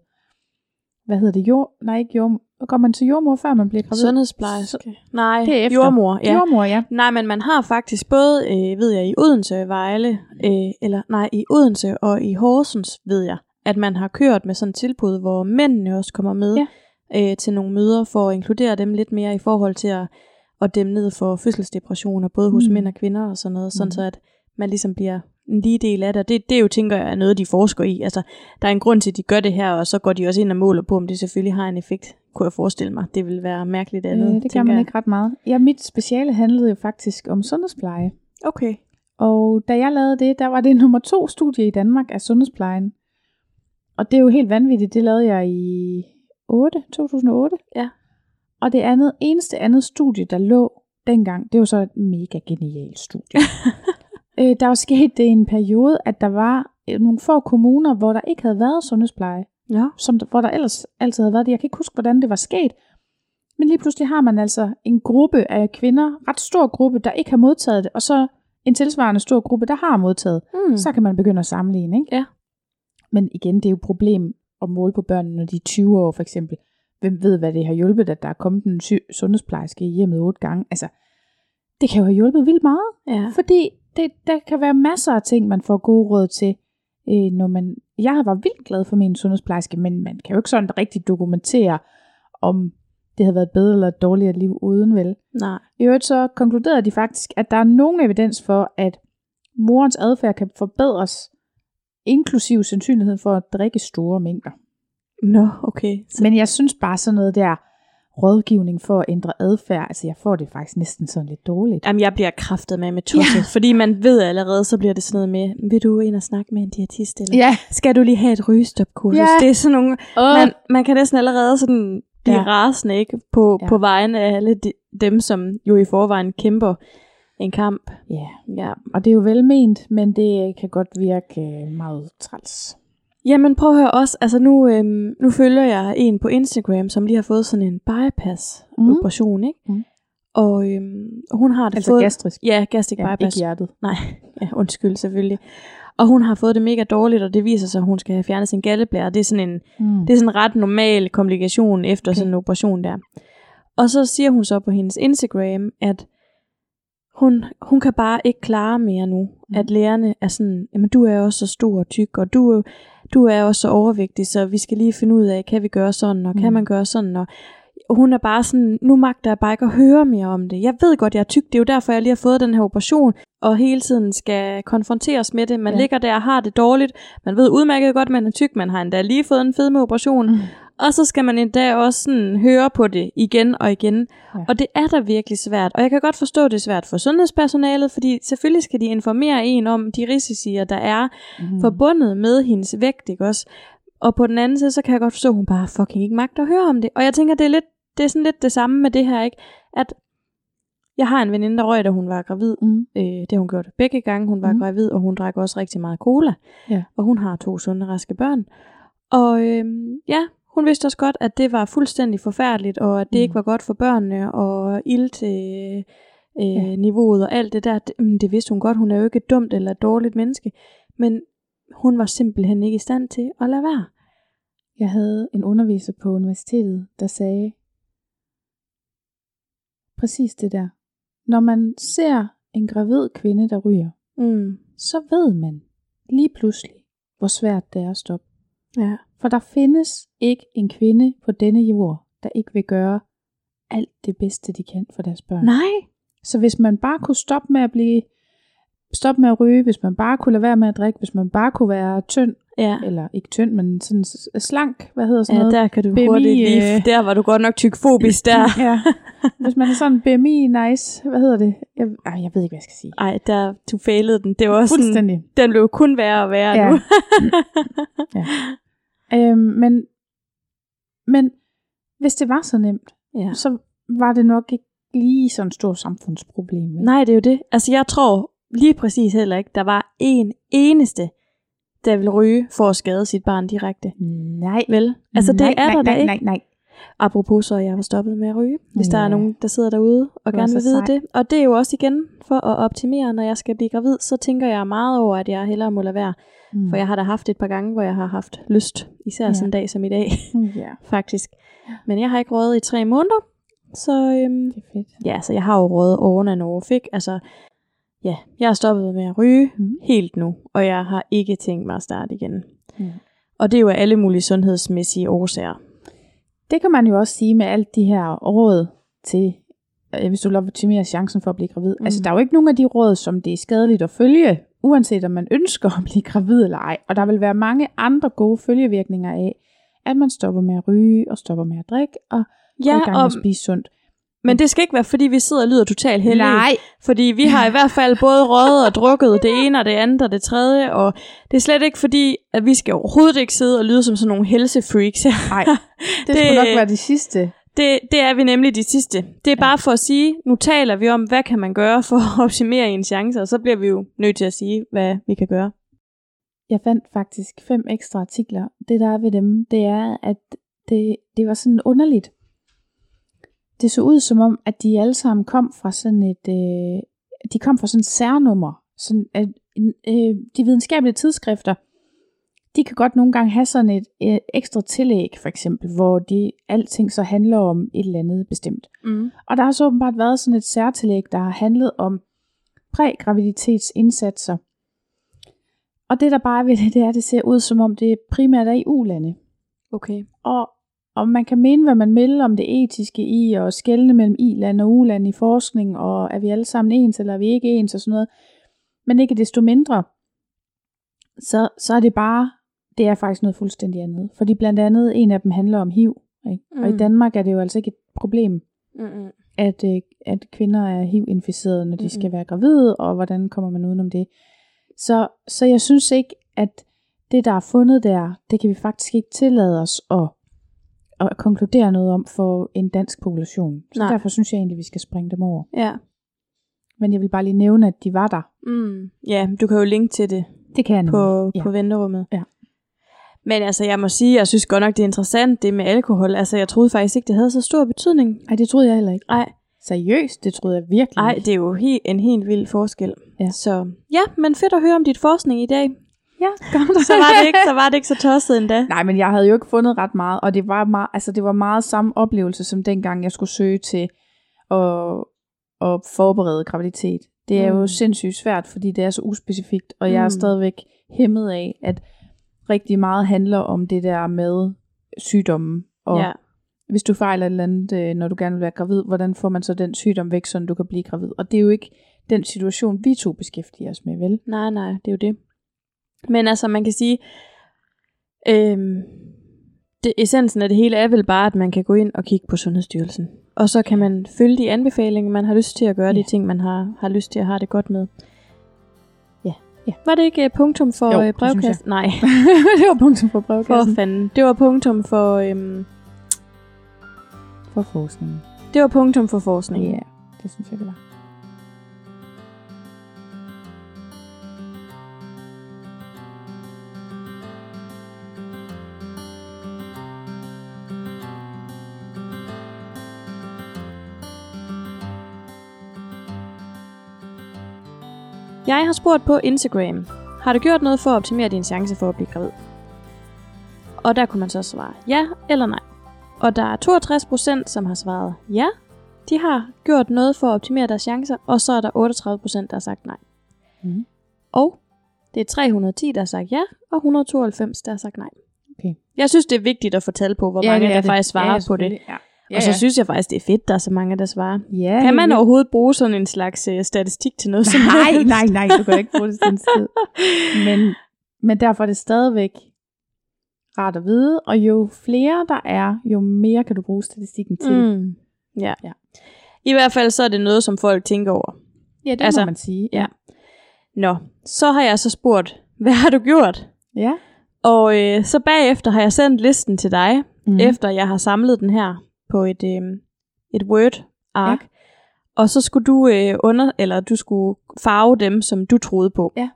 hvad hedder det, jord, nej ikke jord, går man til jordmor, før man bliver gravid? Sundhedsplejerske. Nej, Det er efter. jordmor. Ja. Jordmor, ja. Nej, men man har faktisk både, øh, ved jeg, i Odense og Vejle, øh, eller nej, i Odense og i Horsens, ved jeg, at man har kørt med sådan et tilbud, hvor mændene også kommer med ja. øh, til nogle møder, for at inkludere dem lidt mere i forhold til at, at dæmme ned for fødselsdepressioner, både hos Mm. mænd og kvinder og sådan noget, sådan Mm. så at man ligesom bliver en lige del af det. Og det, det jo, tænker jeg, er noget, de forsker i. Altså, der er en grund til, at de gør det her, og så går de også ind og måler på, om det selvfølgelig har en effekt, kunne jeg forestille mig. Det vil være mærkeligt andet, Øh, det kan man jeg. ikke ret meget. Ja, mit speciale handlede jo faktisk om sundhedspleje. Okay. Og da jeg lavede det, der var det nummer to studie i Danmark af sundhedsplejen. Og det er jo helt vanvittigt. Det lavede jeg i 8, 2008. Ja. Og det andet, eneste andet studie, der lå dengang, det var så et mega genialt studie. øh, der var sket det i en periode, at der var øh, nogle få kommuner, hvor der ikke havde været sundhedspleje. Ja. Som, der- hvor der ellers altid havde været det. Jeg kan ikke huske, hvordan det var sket. Men lige pludselig har man altså en gruppe af kvinder, ret stor gruppe, der ikke har modtaget det, og så en tilsvarende stor gruppe, der har modtaget. Mm. Så kan man begynde at sammenligne, ikke? Ja. Men igen, det er jo et problem at måle på børnene, når de er 20 år for eksempel. Hvem ved, hvad det har hjulpet, at der er kommet en sundhedsplejerske i hjemmet otte gange? Altså, det kan jo have hjulpet vildt meget. Ja. Fordi det, der kan være masser af ting, man får gode råd til, øh, når man... Jeg var vildt glad for min sundhedsplejerske, men man kan jo ikke sådan rigtig dokumentere, om det havde været et bedre eller et dårligere liv uden vel. Nej. I øvrigt så konkluderede de faktisk, at der er nogen evidens for, at morens adfærd kan forbedres, inklusiv sandsynligheden for at drikke store mængder. Nå, okay. Så, Men jeg synes bare sådan noget der rådgivning for at ændre adfærd, altså jeg får det faktisk næsten sådan lidt dårligt. Jamen, jeg bliver kraftet med med tosset, Ja. fordi man ved allerede, så bliver det sådan noget med, vil du ind og snakke med en diætist, eller Ja, skal du lige have et rygestopkursus? Ja. Det er sådan nogle, Åh. man, man kan næsten allerede sådan blive Ja. rasende, ikke? På, Ja. på vegne af alle de, dem, som jo i forvejen kæmper en kamp. ja. Ja. Og det er jo velment, men det kan godt virke øh, meget træls. Jamen prøv at høre også, altså nu, øhm, nu følger jeg en på Instagram, som lige har fået sådan en bypass-operation, ikke? Mm. Og øhm, hun har det Altså fået... gastrisk. Ja, gastric Ja, bypass. ikke hjertet. Nej, ja, undskyld selvfølgelig. Og hun har fået det mega dårligt, og det viser sig, at hun skal have fjernet sin galleblære. Det er sådan en, Mm. det er sådan en ret normal komplikation efter Okay. sådan en operation der. Og så siger hun så på hendes Instagram, at hun, hun kan bare ikke klare mere nu. Mm. At lærerne er sådan, jamen du er også så stor og tyk, og du, du er også så overvægtig, så vi skal lige finde ud af, kan vi gøre sådan, og kan Mm. man gøre sådan, og hun er bare sådan, nu magter jeg bare ikke at høre mere om det. Jeg ved godt, jeg er tyk, det er jo derfor, jeg lige har fået den her operation, og hele tiden skal konfronteres med det. Man Ja. ja. ligger der og har det dårligt, man ved udmærket godt, at man er tyk, man har endda lige fået en fedmeoperation, Mm. Og så skal man endda også sådan høre på det igen og igen. Ja. Og det er da virkelig svært. Og jeg kan godt forstå, at det er svært for sundhedspersonalet, fordi selvfølgelig skal de informere en om de risici, der er Mm. forbundet med hendes vægt, ikke også? Og på den anden side, så kan jeg godt forstå, at hun bare fucking ikke magter at høre om det. Og jeg tænker, det er, lidt, det er sådan lidt det samme med det her, ikke? At jeg har en veninde, der røg, da hun var gravid. Mm. Øh, det har hun gjort begge gange. Hun var mm. gravid, og hun drak også rigtig meget cola. Ja. Og hun har to sunde, raske børn. Og øhm, ja, hun vidste også godt, at det var fuldstændig forfærdeligt, og at det Mhm. ikke var godt for børnene, og ilt øh, øh, Ja. niveauet og alt det der. Det, mm, det vidste hun godt. Hun er jo ikke et dumt eller et dårligt menneske. Men hun var simpelthen ikke i stand til at lade være. Jeg havde en underviser på universitetet, der sagde præcis det der. Når man ser en gravid kvinde, der ryger, Mm. så ved man lige pludselig, hvor svært det er at stoppe. Ja. For der findes ikke en kvinde på denne jord, der ikke vil gøre alt det bedste, de kan for deres børn. Nej. Så hvis man bare kunne stoppe med at blive stoppe med at ryge, hvis man bare kunne lade være med at drikke, hvis man bare kunne være tynd, Ja. eller ikke tynd, men sådan slank, hvad hedder sådan Ja, noget? der kan du BMI, hurtigt lige... øh, Der var du godt nok tykfobisk der. ja. Hvis man er sådan BMI nice, hvad hedder det? Jeg, ej, jeg ved ikke, hvad jeg skal sige. Ej, der, du failede den. Det var også sådan, Fuldstændig. den blev kun værre og værre Ja. nu. Ja. Øhm, men, men hvis det var så nemt, ja. så var det nok ikke lige sådan et stort samfundsproblem. vel? Nej, det er jo det. Altså, jeg tror lige præcis heller ikke, der var en eneste, der ville ryge for at skade sit barn direkte. Nej. Vel? Altså, det nej, er nej, der nej, da ikke. Nej, nej, Apropos så, jeg var stoppet med at ryge, hvis der Ja. er nogen, der sidder derude og er gerne vil vide sej. det. Og det er jo også igen for at optimere, når jeg skal blive gravid, så tænker jeg meget over, at jeg hellere må lade være. Mm. For jeg har da haft et par gange, hvor jeg har haft lyst, især Ja. sådan en dag som i dag, Ja, faktisk. Men jeg har ikke røget i tre måneder, så øhm, det er fedt. ja, så jeg har jo røget oven and off, ikke? Altså, ja, jeg har stoppet med at ryge Mm. helt nu, og jeg har ikke tænkt mig at starte igen. Mm. Og det er jo af alle mulige sundhedsmæssige årsager. Det kan man jo også sige med alt de her råd til, øh, hvis du vil optimere chancen for at blive gravid. Mm. Altså, der er jo ikke nogen af de råd, som det er skadeligt at følge, uanset om man ønsker at blive gravid eller ej. Og der vil være mange andre gode følgevirkninger af, at man stopper med at ryge og stopper med at drikke og ja, går i gang med at spise sundt. Men det skal ikke være, fordi vi sidder og lyder totalt heldige. Nej. Fordi vi har i hvert fald både røget og drukket det ene og det andet og det tredje. Og det er slet ikke fordi, at vi skal overhovedet ikke sidde og lyde som sådan nogle helsefreaks. Nej, det, det skulle nok være de sidste. Det, det er vi nemlig de sidste. Det er bare for at sige, nu taler vi om, hvad kan man gøre for at optimere en chance, og så bliver vi jo nødt til at sige, hvad vi kan gøre. Jeg fandt faktisk fem ekstra artikler. Det der er ved dem, det er, at det, det var sådan underligt det så ud som om, at de alle sammen kom fra sådan et, øh, de kom fra sådan et særnummer. Sådan, at, øh, de videnskabelige tidsskrifter, de kan godt nogle gange have sådan et øh, ekstra tillæg, for eksempel, hvor de alting så handler om et eller andet bestemt. Mm. Og der har så åbenbart været sådan et særtillæg, der har handlet om prægraviditetsindsatser. Og det der bare er ved det, det er, at det ser ud som om det primært er i ulande. Okay. Og og man kan mene, hvad man vil om det etiske i at skelne mellem i-land og u-land i forskning, og er vi alle sammen ens, eller er vi ikke ens og sådan noget. Men ikke desto mindre, så, så er det bare, det er faktisk noget fuldstændig andet. Fordi blandt andet en af dem handler om HIV. Ikke? Mm. Og i mm. Danmark er det jo altså ikke et problem, mm at, øh, at kvinder er HIV-inficerede, når de mm skal være gravide, og hvordan kommer man udenom det. Så, så jeg synes ikke, at det, der er fundet der, det kan vi faktisk ikke tillade os at at konkludere noget om for en dansk population. Så Nej. derfor synes jeg egentlig, vi skal springe dem over. Ja. Men jeg vil bare lige nævne, at de var der. Mm. Ja, du kan jo linke til det. Det kan jeg på, ja. på venterummet. Ja. Men altså, jeg må sige, jeg synes godt nok, det er interessant, det med alkohol. Altså, jeg troede faktisk ikke, det havde så stor betydning. Nej, det troede jeg heller ikke. Nej. Seriøst, det troede jeg virkelig Nej, det er jo he- en helt vild forskel. Ja. Så ja, men fedt at høre om dit forskning i dag. Ja, godt. så, var det ikke, så var det ikke så tosset endda. Nej, men jeg havde jo ikke fundet ret meget, og det var meget, altså det var meget samme oplevelse, som dengang jeg skulle søge til at, at forberede graviditet. Det er mm. jo sindssygt svært, fordi det er så uspecifikt, og jeg er mm. stadigvæk hæmmet af, at rigtig meget handler om det der med sygdommen. Og ja. hvis du fejler et eller andet, øh, når du gerne vil være gravid, hvordan får man så den sygdom væk, så du kan blive gravid? Og det er jo ikke den situation, vi to beskæftiger os med, vel? Nej, nej, det er jo det. Men altså, man kan sige, øhm, det, essensen af det hele er vel bare, at man kan gå ind og kigge på Sundhedsstyrelsen. Og så kan man følge de anbefalinger, man har lyst til at gøre, ja. de ting, man har, har lyst til at have det godt med. Ja. ja. Var det ikke uh, punktum for jo, uh, brevkassen? Nej. det var punktum for brevkassen. For fanden. Det var punktum for... Øhm, for forskning. Det var punktum for forskning. Ja, det synes jeg, det var. Jeg har spurgt på Instagram, har du gjort noget for at optimere din chance for at blive gravid? Og der kunne man så svare ja eller nej. Og der er 62%, som har svaret ja, de har gjort noget for at optimere deres chancer, og så er der 38%, der har sagt nej. Mm. Og det er 310, der har sagt ja, og 192, der har sagt nej. Okay. Jeg synes, det er vigtigt at tal på, hvor ja, mange der det. faktisk svarer ja, på det. Ja. Ja, og så ja. synes jeg faktisk, det er fedt, der er så mange, der svarer. Ja, kan man overhovedet bruge sådan en slags uh, statistik til noget som Nej, nej, nej, du kan ikke bruge det til en Men, men derfor er det stadigvæk rart at vide, og jo flere der er, jo mere kan du bruge statistikken til. Mm. Ja. ja. I hvert fald så er det noget, som folk tænker over. Ja, det altså, må man sige. Ja. Nå, så har jeg så spurgt, hvad har du gjort? Ja. Og øh, så bagefter har jeg sendt listen til dig, mm. efter jeg har samlet den her på et, øh, et Word-ark. Ja. Og så skulle du øh, under, eller du skulle farve dem, som du troede på. Ja.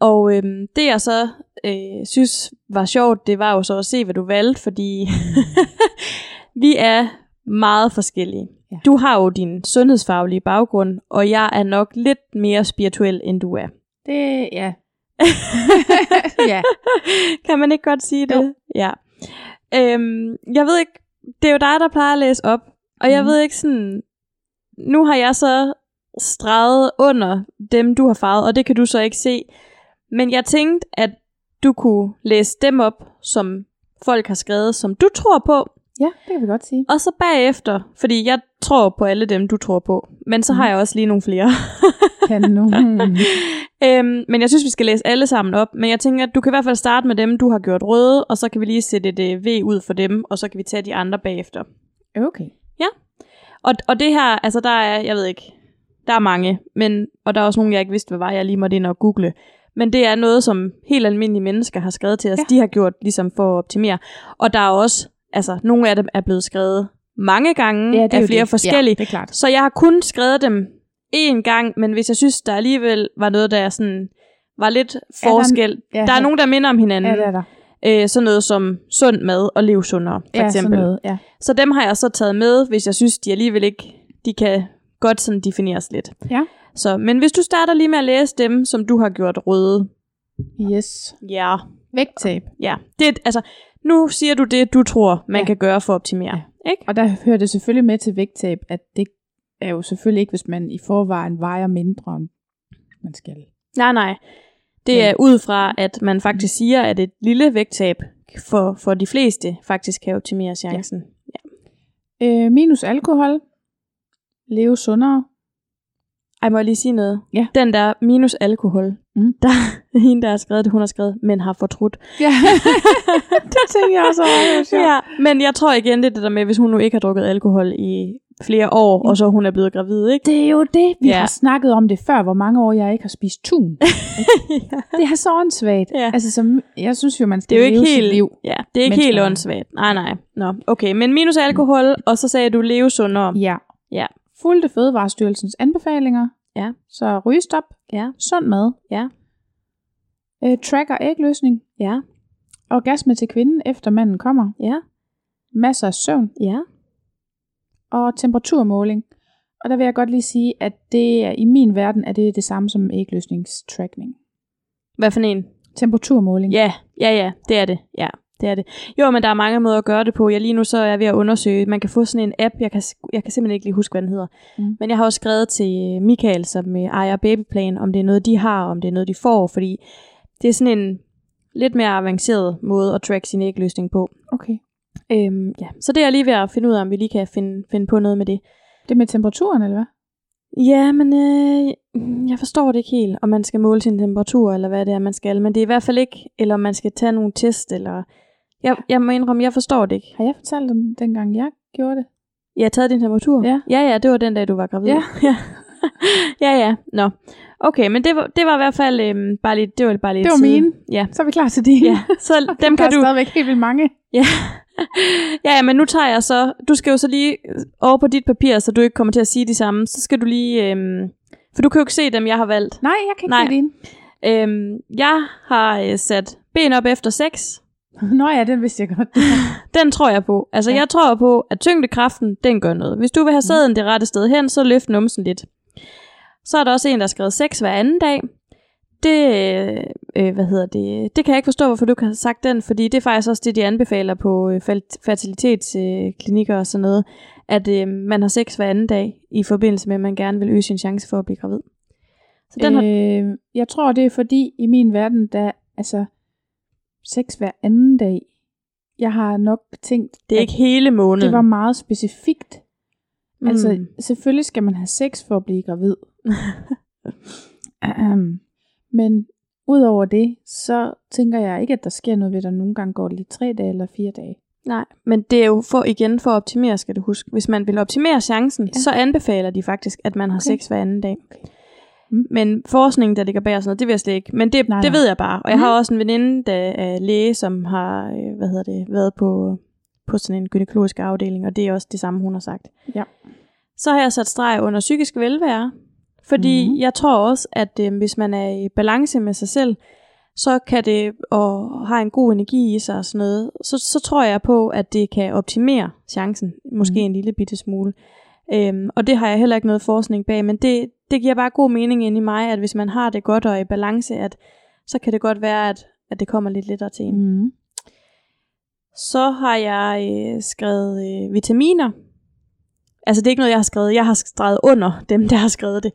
Og øh, det jeg så øh, synes var sjovt, det var jo så at se, hvad du valgte, fordi vi er meget forskellige. Ja. Du har jo din sundhedsfaglige baggrund, og jeg er nok lidt mere spirituel, end du er. Det, ja. ja. Kan man ikke godt sige det? Jo. Ja. Øhm, jeg ved ikke, det er jo dig, der plejer at læse op. Og jeg mm. ved ikke sådan, nu har jeg så streget under dem, du har farvet, og det kan du så ikke se. Men jeg tænkte, at du kunne læse dem op, som folk har skrevet, som du tror på, Ja, det kan vi godt sige. og så bagefter, fordi jeg tror på alle dem, du tror på, men så har Mhm. jeg også lige nogle flere. Kanon. øhm, men jeg synes, vi skal læse alle sammen op. Men jeg tænker, at du kan i hvert fald starte med dem, du har gjort røde, og så kan vi lige sætte et øh, V ud for dem, og så kan vi tage de andre bagefter. Okay. Og, og det her, altså der er, jeg ved ikke, der er mange, men, og der er også nogle, jeg ikke vidste, hvad var, jeg lige måtte ind og google. Men det er noget, som helt almindelige mennesker har skrevet til os. Ja. Ja. De har gjort ligesom for at optimere. Og der er også, altså nogle af dem er blevet skrevet mange gange Ja, det er af flere det. forskellige. Ja, det er klart. Så jeg har kun skrevet dem én gang, men hvis jeg synes, der alligevel var noget, der sådan var lidt der en- forskel. ja, der er ja. nogen, der minder om hinanden. Ja, det er der. øh, sådan noget som sund mad og lev sundere, for ja, eksempel. Sådan noget. Ja. Så dem har jeg så taget med, hvis jeg synes, de alligevel ikke, de kan godt sådan defineres lidt. Ja. Så, men hvis du starter lige med at læse dem, som du har gjort røde, Yes. ja, Vægttab. ja. Det, er- altså, nu siger du det, du tror, man Ja. ja. kan gøre for at optimere. Ja. Ikke? Og der hører det selvfølgelig med til vægttab, at det er jo selvfølgelig ikke, hvis man i forvejen vejer mindre, end man skal. Nej, nej. Det Men- er ud fra, at man faktisk siger, at et lille vægttab for, for de fleste faktisk kan optimere chancen. Ja. Øh, minus alkohol. Leve sundere. Ej, må jeg lige sige noget? Ja. Den der minus alkohol, Mm. der hende, der har skrevet det, hun har skrevet, men har fortrudt. Ja, det tænker jeg også over. det. Ja, men jeg tror igen, det er det der med, hvis hun nu ikke har drukket alkohol i flere år, Mm. og så hun er blevet gravid, ikke? Det er jo det, vi Ja. ja. har snakket om det før, hvor mange år jeg ikke har spist tun. det er så åndssvagt. Ja. Altså, som, jeg synes jo, man Det skal er jo ikke leve helt, sit liv. ja, det er ikke helt åndssvagt. Nej, nej. Nå, okay, men minus alkohol, og så sagde du leve sundere. Ja. Ja. Fulgte Fødevarestyrelsens anbefalinger. Ja. Så rygestop. Ja. Sund mad. Ja. Øh, tracker ægløsning. Ja, Orgasme til kvinden, efter manden kommer. ja, Masser af søvn. ja. Og temperaturmåling. Og der vil jeg godt lige sige, at det er, i min verden er det det samme som ægløsningstrackning. Hvad for en? Temperaturmåling. Ja, ja, ja, det er det. Ja, det er det. Jo, men der er mange måder at gøre det på. Jeg lige nu så er jeg ved at undersøge. Man kan få sådan en app, jeg kan, jeg kan simpelthen ikke lige huske, hvad den hedder. Mm. Men jeg har også skrevet til Michael, som øh, ejer Babyplan, om det er noget, de har, om det er noget, de får, fordi det er sådan en lidt mere avanceret måde at track sin ægløsning på. Okay. Øhm, ja. Så det er jeg lige ved at finde ud af, om vi lige kan finde, finde på noget med det. Det med temperaturen, eller hvad? Ja, men øh, jeg forstår det ikke helt, om man skal måle sin temperatur, eller hvad det er, man skal. Men det er i hvert fald ikke, eller om man skal tage nogle test, eller... Jeg, jeg må indrømme, jeg forstår det ikke. Har jeg fortalt dem, dengang jeg gjorde det? Jeg har taget din temperatur? Ja. Ja, ja, det var den dag, du var gravid. Ja. ja. ja, ja. Nå. Okay, men det var, det var i hvert fald øhm, bare lidt, det var bare lidt Det var side. mine. Ja. Så er vi klar til dine. ja. Så Okay, dem der kan er du... stadigvæk helt vildt mange. Ja. ja, ja, men nu tager jeg så... Du skal jo så lige over på dit papir, så du ikke kommer til at sige de samme. Så skal du lige... Øhm, for du kan jo ikke se dem, jeg har valgt. Nej, jeg kan ikke Nej. se dine. Øhm, jeg har øh, sat ben op efter 6. Nå ja, den vidste jeg godt. Den tror jeg på. Altså, Ja. jeg tror på, at tyngdekraften, den gør noget. Hvis du vil have sæden det rette sted hen, så løft numsen lidt. Så er der også en, der har skrevet 6 hver anden dag. Det, øh, øh, hvad hedder det, det kan jeg ikke forstå, hvorfor du kan have sagt den, fordi det er faktisk også det, de anbefaler på øh, fertilitetsklinikker og sådan noget, at øh, man har sex hver anden dag, i forbindelse med, at man gerne vil øge sin chance for at blive gravid. Så den har, øh, jeg tror, det er fordi, i min verden, der altså sex hver anden dag. Jeg har nok tænkt, det er ikke hele måneden. det var meget specifikt. mm. Altså, selvfølgelig skal man have sex for at blive gravid. Ahem. Men udover det, så tænker jeg ikke, at der sker noget ved, at der nogle gange går lige tre dage eller fire dage. Nej, men det er jo for igen for at optimere, skal du huske. Hvis man vil optimere chancen, Ja. så anbefaler de faktisk, at man har okay. sex hver anden dag. Okay. Mm. Men forskningen, der ligger bag og sådan noget, det ved jeg slet ikke. Men det, Nej, det nej. ved jeg bare. Og jeg Mhm. har også en veninde, der er læge, som har øh, hvad hedder det, været på, på sådan en gynækologisk afdeling, og det er også det samme, hun har sagt. Ja. Så har jeg sat streg under psykisk velvære, fordi Mhm. mm. jeg tror også, at øh, hvis man er i balance med sig selv, så kan det, og har en god energi i sig og sådan noget, så, så tror jeg på, at det kan optimere chancen, måske Mhm. mm. en lille bitte smule. Øhm, og det har jeg heller ikke noget forskning bag, men det, det giver bare god mening ind i mig, at hvis man har det godt og i balance, at så kan det godt være, at, at det kommer lidt lettere til en. Mm. Så har jeg øh, skrevet øh, vitaminer. Altså det er ikke noget, jeg har skrevet. Jeg har skrevet under dem, der har skrevet det.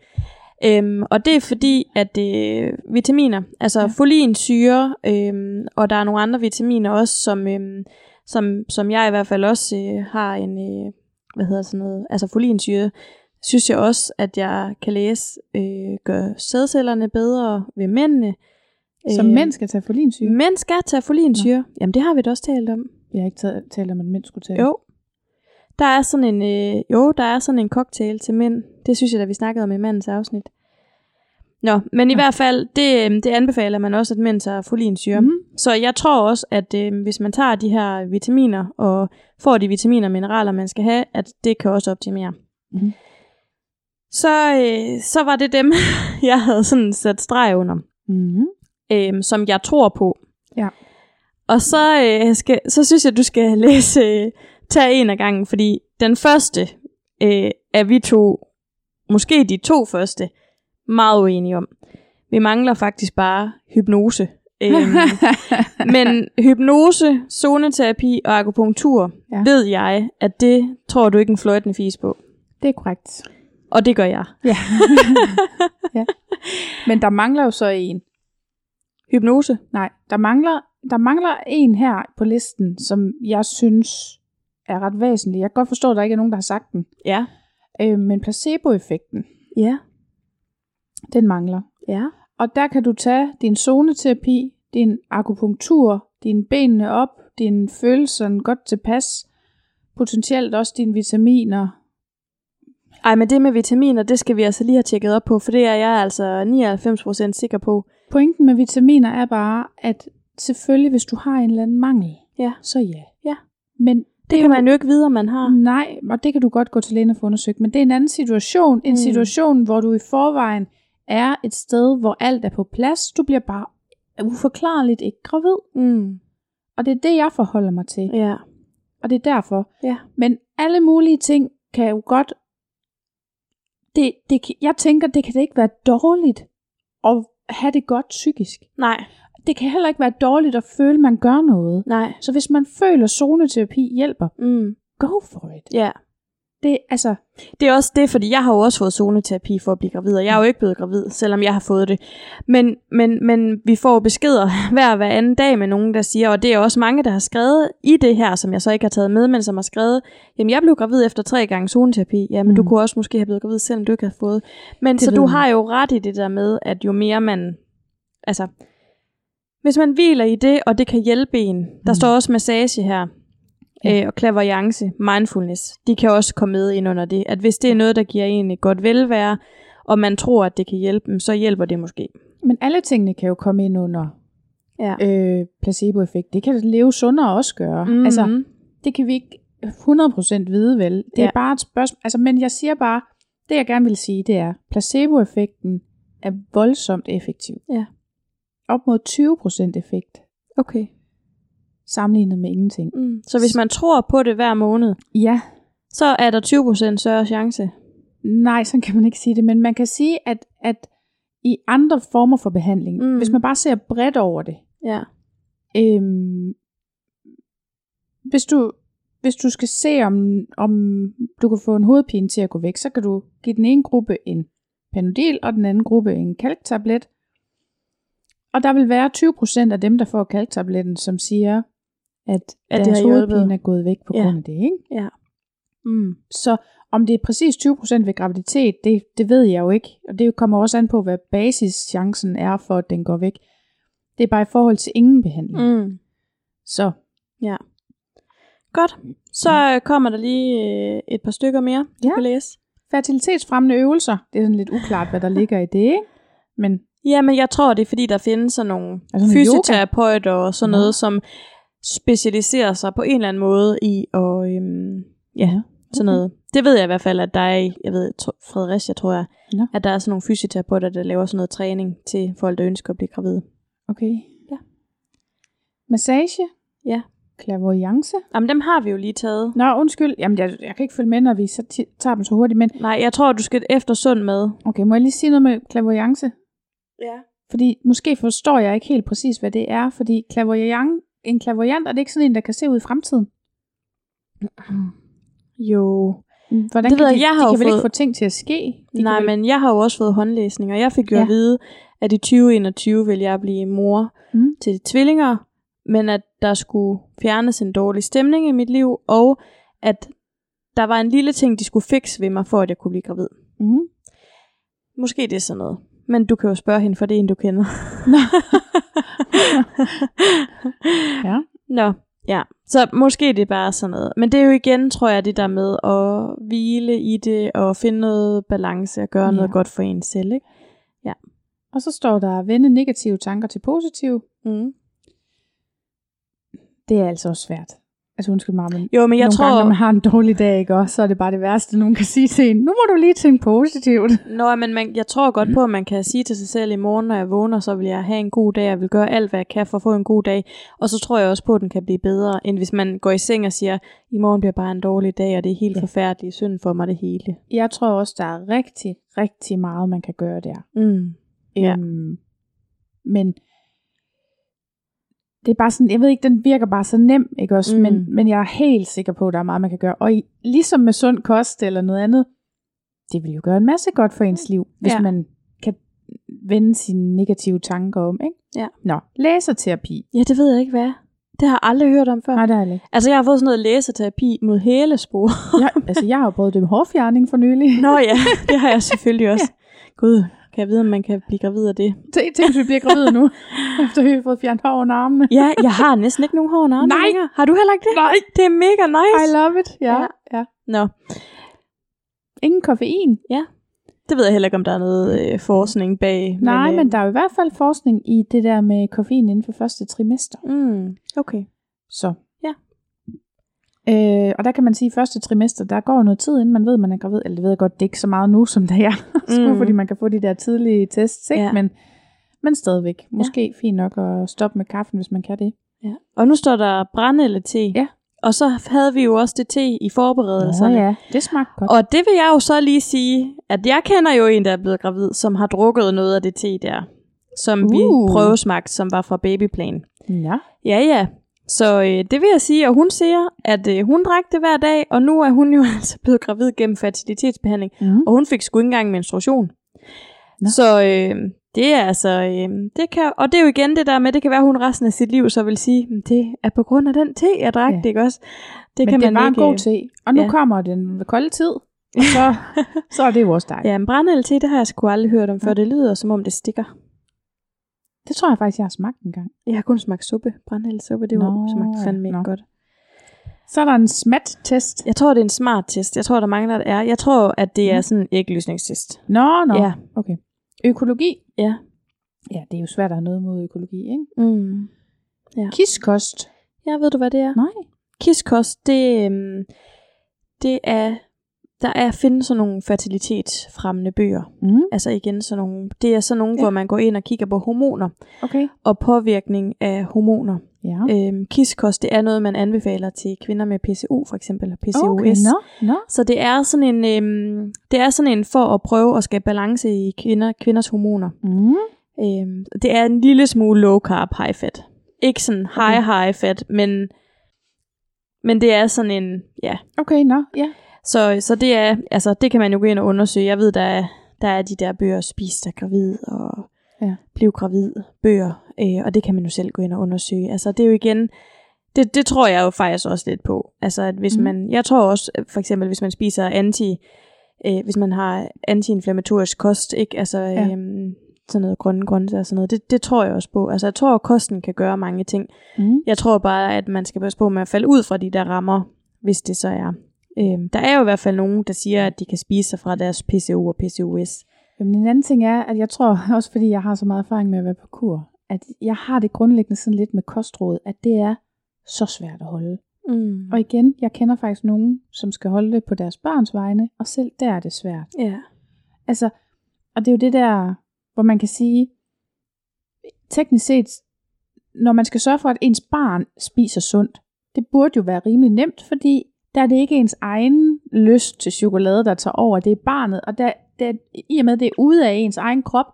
Øhm, og det er fordi, at øh, vitaminer, altså ja. folinsyre, øhm, og der er nogle andre vitaminer også, som, øhm, som, som jeg i hvert fald også øh, har en, øh, hvad hedder sådan noget, altså folinsyre, synes jeg også, at jeg kan læse, øh, gør sædcellerne bedre ved mændene. Som Øh, mænd skal tage folinsyre. Mænd skal tage folinsyre. Jamen det har vi da også talt om. Jeg har ikke talt om, at mænd skulle tage. Jo. Der er sådan en, øh, jo, der er sådan en cocktail til mænd. Det synes jeg da, vi snakkede om i mandens afsnit. Nå, men i Nå. hvert fald, det, øh, det anbefaler man også, at mænd tager folinsyre. Mm. Mm. Så jeg tror også, at øh, hvis man tager de her vitaminer, og får de vitaminer og mineraler, man skal have, at det kan også optimere. Mhm. Så, øh, så var det dem, jeg havde sådan sat streg under Mm. øh, som jeg tror på. Ja. Og så, øh, skal, så synes jeg, du skal læse, øh, tage en af gangen, fordi den første øh, er vi to, måske de to første, meget uenige om. Vi mangler faktisk bare hypnose. Øhm, men hypnose, zoneterapi og akupunktur, ja. ved jeg, at det tror du ikke en fløjtende fis på. Det er korrekt. Og det gør jeg. Ja. ja. Men der mangler jo så en. Hypnose? Nej, der mangler, der mangler en her på listen, som jeg synes er ret væsentlig. Jeg kan godt forstå, at der ikke er nogen, der har sagt den. Ja. Øh, men placeboeffekten, Ja. den mangler. Ja. Og der kan du tage din zoneterapi, din akupunktur, dine benene op, dine følelser godt tilpas, potentielt også dine vitaminer. Ej, men det med vitaminer, det skal vi altså lige have tjekket op på, for det er jeg altså 99% sikker på. Pointen med vitaminer er bare, at selvfølgelig, hvis du har en eller anden mangel, Ja. så ja. Ja. Men Det kan man jo ikke vide, om man har. Nej, og det kan du godt gå til lægen og få undersøgt, men det er en anden situation. En Mm. situation, hvor du i forvejen er et sted, hvor alt er på plads. Du bliver bare uforklarligt ikke gravid. Mm. Og det er det, jeg forholder mig til. Ja. Og det er derfor. Ja. Men alle mulige ting kan jo godt... Det, det, jeg tænker, det kan da ikke være dårligt at have det godt psykisk. Nej. Det kan heller ikke være dårligt at føle, at man gør noget. Nej. Så hvis man føler, at zoneterapi hjælper, Mm. go for it. Ja. Det, altså, Det er også det, fordi jeg har jo også fået zoneterapi for at blive gravid, og jeg er jo ikke blevet gravid, selvom jeg har fået det. Men, men, men vi får beskeder hver hver anden dag med nogen, der siger, og det er også mange, der har skrevet i det her, som jeg så ikke har taget med, men som har skrevet, jamen jeg blev gravid efter tre gange zoneterapi, ja, men mm. du Mm. kunne også måske have blevet gravid, selvom du ikke havde fået. Men Det så du man. har jo ret i det der med, at jo mere man, altså, hvis man hviler i det, og det kan hjælpe en, der Mm. står også massage her. Øh, og clairvoyance, mindfulness, de kan også komme med ind under det. At hvis det er noget, der giver en et godt velvære, og man tror, at det kan hjælpe dem, så hjælper det måske. Men alle tingene kan jo komme ind under Ja. øh, placeboeffekt. Det kan leve sundere også gøre. Mm-hmm. Altså, det kan vi ikke 100% vide vel. Det er Ja. bare et spørgsmål. Altså, men jeg siger bare, det jeg gerne vil sige, det er, placeboeffekten er voldsomt effektiv. Ja. Op mod 20% effekt, okay. Sammenlignet med ingenting. Mm. Så hvis man tror på det hver måned, Ja, så er der 20% større chance. nej, sådan kan man ikke sige det, men man kan sige, at, at i andre former for behandling, Mm. hvis man bare ser bredt over det, Ja. Øhm, hvis, du, hvis du skal se, om, om du kan få en hovedpine til at gå væk, så kan du give den ene gruppe en Panodil, og den anden gruppe en kalktablet. Og der vil være 20% af dem, der får kalktabletten, som siger, at, At det deres hjulpet. hovedpine er gået væk på Ja. grund af det. Ikke? Ja. Mm. Så om det er præcis 20% ved graviditet, det, det ved jeg jo ikke. Og det kommer også an på, hvad basischancen er for, at den går væk. Det er bare i forhold til ingen behandling. Mm. Så Godt. Så øh, kommer der lige øh, et par stykker mere, du Ja. kan læse. fertilitetsfremmende øvelser, det er sådan lidt uklart, hvad der ligger i det, ikke? Men Ja, men jeg tror, det er fordi, der findes sådan nogle Altså fysioterapeuter og sådan noget, som specialiserer sig på en eller anden måde i at, øhm, ja, sådan noget. Det ved jeg i hvert fald, at der er i, jeg ved, Fredericia, tror jeg, Nå. at der er sådan nogle fysioterapeuter, der laver sådan noget træning til folk, der ønsker at blive gravide. okay. Ja. Massage? Ja. Clairvoyance? Jamen, dem har vi jo lige taget. Nå, undskyld. Jamen, jeg, jeg kan ikke følge med, når vi så tager dem så hurtigt. Men Nej, jeg tror, du skal efter sund med. okay, må jeg lige sige noget med clairvoyance? Ja. Fordi måske forstår jeg ikke helt præcis, hvad det er. Fordi clairvoyant, en clairvoyant, er det ikke sådan en, der kan se ud i fremtiden? Jo. Hvordan Det kan ved jeg, de, jeg har de kan vel ikke fået- få ting til at ske? De Nej, vel... men jeg har jo også fået håndlæsning, og jeg fik jo Ja. at vide, at i 2021 vil jeg blive mor Mm. til tvillinger, men at der skulle fjernes en dårlig stemning i mit liv, og at der var en lille ting, de skulle fikse ved mig, for at jeg kunne blive gravid. Mm. Måske det er sådan noget. Men du kan jo spørge hende, for det er en, du kender. Nå. Ja. Nå, ja. Så måske det er bare sådan noget. Men det er jo igen, tror jeg, det der med at hvile i det, og finde noget balance, og gøre Ja. noget godt for en selv, ikke? Og så står der, vende negative tanker til positive. Mm. Det er altså også svært. Altså undskyld mig, men Jo, men jeg nogle tror... gange, når man har en dårlig dag, ikke, også, så er det bare det værste, nogen kan sige til en. Nu må du lige tænke positivt. Nå, men man, jeg tror godt på, at man kan sige til sig selv i morgen, når jeg vågner, så vil jeg have en god dag, jeg vil gøre alt, hvad jeg kan for at få en god dag. Og så tror jeg også på, at den kan blive bedre, end hvis man går i seng og siger, i morgen bliver bare en dårlig dag, og det er helt Ja. ja. forfærdeligt, synd for mig det hele. Jeg tror også, der er rigtig, rigtig meget, man kan gøre der. Mm. Ja. Øhm, men det er bare sådan, jeg ved ikke, den virker bare så nem, ikke også? Mm. Men, men jeg er helt sikker på, at der er meget, man kan gøre. Og i, ligesom med sund kost eller noget andet, det vil jo gøre en masse godt for ens liv, hvis Ja. man kan vende sine negative tanker om, ikke? Ja. Nå, læserterapi. Ja, det ved jeg ikke, hvad. Det har jeg aldrig hørt om før. Nej, det er jeg ikke. Altså, jeg har fået sådan noget læseterapi mod hælespor. Jeg, altså, jeg har jo prøvet det med hårfjerning for nylig. Nå ja, det har jeg selvfølgelig også. Gud, kan jeg vide, om man kan blive gravid af det? Tænk, tænk, vi bliver gravide nu, efter vi har fået fjernet hår under armene. Ja, jeg har næsten ikke nogen hår under armene Nej. længere. Har du heller ikke det? Nej. Det er mega nice. I love it. Ja, Ja. ja. Nå, Ingen koffein. det ved jeg heller ikke, om der er noget øh, forskning bag. Nej, øh, men der er jo i hvert fald forskning i det der med koffein inden for første trimester. Mm, okay. Så. Ja. Øh, og der kan man sige, at første trimester, der går noget tid, inden man ved, at man er gravid. Eller det ved jeg godt, det er ikke så meget nu, som da jeg skulle, Mm. fordi man kan få de der tidlige tests, ikke? Ja. Men, men stadigvæk. Måske fint nok at stoppe med kaffen, hvis man kan det. Ja. Og nu står der brændelle te. Ja. Og så havde vi jo også det te i forberedelserne. ja, det smagte godt. Og det vil jeg jo så lige sige, at jeg kender jo en, der er blevet gravid, som har drukket noget af det te der, som uh. vi prøvesmagte, som var fra Babyplan. Ja. Ja, ja. Så øh, det vil jeg sige, og hun siger, at øh, hun drak det hver dag, og nu er hun jo altså blevet gravid gennem fertilitetsbehandling, Mm. og hun fik sgu ikke engang menstruation. Nå. Så øh, det er altså, øh, det kan, og det er jo igen det der med, det kan være, at hun resten af sit liv så vil sige, "Men det er på grund af den te, jeg drak Ja. det, ikke også? Det Men kan det man var ikke, en god øh, te. Og nu ja. kommer den kolde tid, og så, så er det jo også dejligt. Ja, en brændel te, det har jeg sgu aldrig hørt om før. Det lyder, som om det stikker. Det tror jeg faktisk, jeg har smagt en gang. Jeg har kun smagt suppe. Brændel suppe, det var Nå, smagt fandme ikke godt. Så er der en smat-test. Jeg tror, det er en smart test. Jeg tror, der mangler det er. Jeg tror, at det er Mm. sådan en ægløsningstest. Nå, nå. Ja. Okay. Økologi. Ja. Ja, det er jo svært at have noget mod økologi, ikke? Mm. Ja. Kiskost. Ja, ved du, hvad det er? Nej. Kiskost, det, øhm, det er, der er at finde sådan nogle fertilitetsfremmende bøger. Mm. Altså igen sådan nogle, det er sådan nogle, Ja. hvor man går ind og kigger på hormoner Okay. og påvirkning af hormoner. Ja. Øhm, kiskost, det er noget, man anbefaler til kvinder med PCO for eksempel, og PCOS. Okay, nå, nå. Så det er sådan en, øhm, det er sådan en for at prøve at skabe balance i kvinder, kvinders hormoner. Mm. Øhm, det er en lille smule low carb, high fat. Ikke sådan high, high fat, men, men det er sådan en, ja. Okay, nå, ja. Så, så det er, altså det kan man jo gå ind og undersøge. Jeg ved, der er, der er de der bøger, Spis dig gravid og Ja. Bliv gravid bøger, øh, og det kan man jo selv gå ind og undersøge. Altså det er jo igen, det, det tror jeg jo faktisk også lidt på. Altså at hvis mm. man, jeg tror også, øh, for eksempel hvis man spiser anti, øh, hvis man har antiinflammatorisk kost, ikke? Altså Ja. ja. øhm, sådan noget grønne grøntsager og sådan noget, det, det tror jeg også på. Altså jeg tror, at kosten kan gøre mange ting. Mm. Jeg tror bare, at man skal passe på med at falde ud fra de der rammer, hvis det så er. Øhm, der er jo i hvert fald nogen, der siger, at de kan spise sig fra deres PCO og PCOS. Jamen, en anden ting er, at jeg tror, også fordi jeg har så meget erfaring med at være på kur, at jeg har det grundlæggende sådan lidt med kostråd, at det er så svært at holde. Mm. Og igen, jeg kender faktisk nogen, som skal holde det på deres børns vegne, og selv der er det svært. Ja. Altså, og det er jo det der, hvor man kan sige, teknisk set, når man skal sørge for, at ens barn spiser sundt, det burde jo være rimelig nemt, fordi der er det ikke ens egen lyst til chokolade, der tager over, det er barnet, og der, der, i og med, at det er ude af ens egen krop,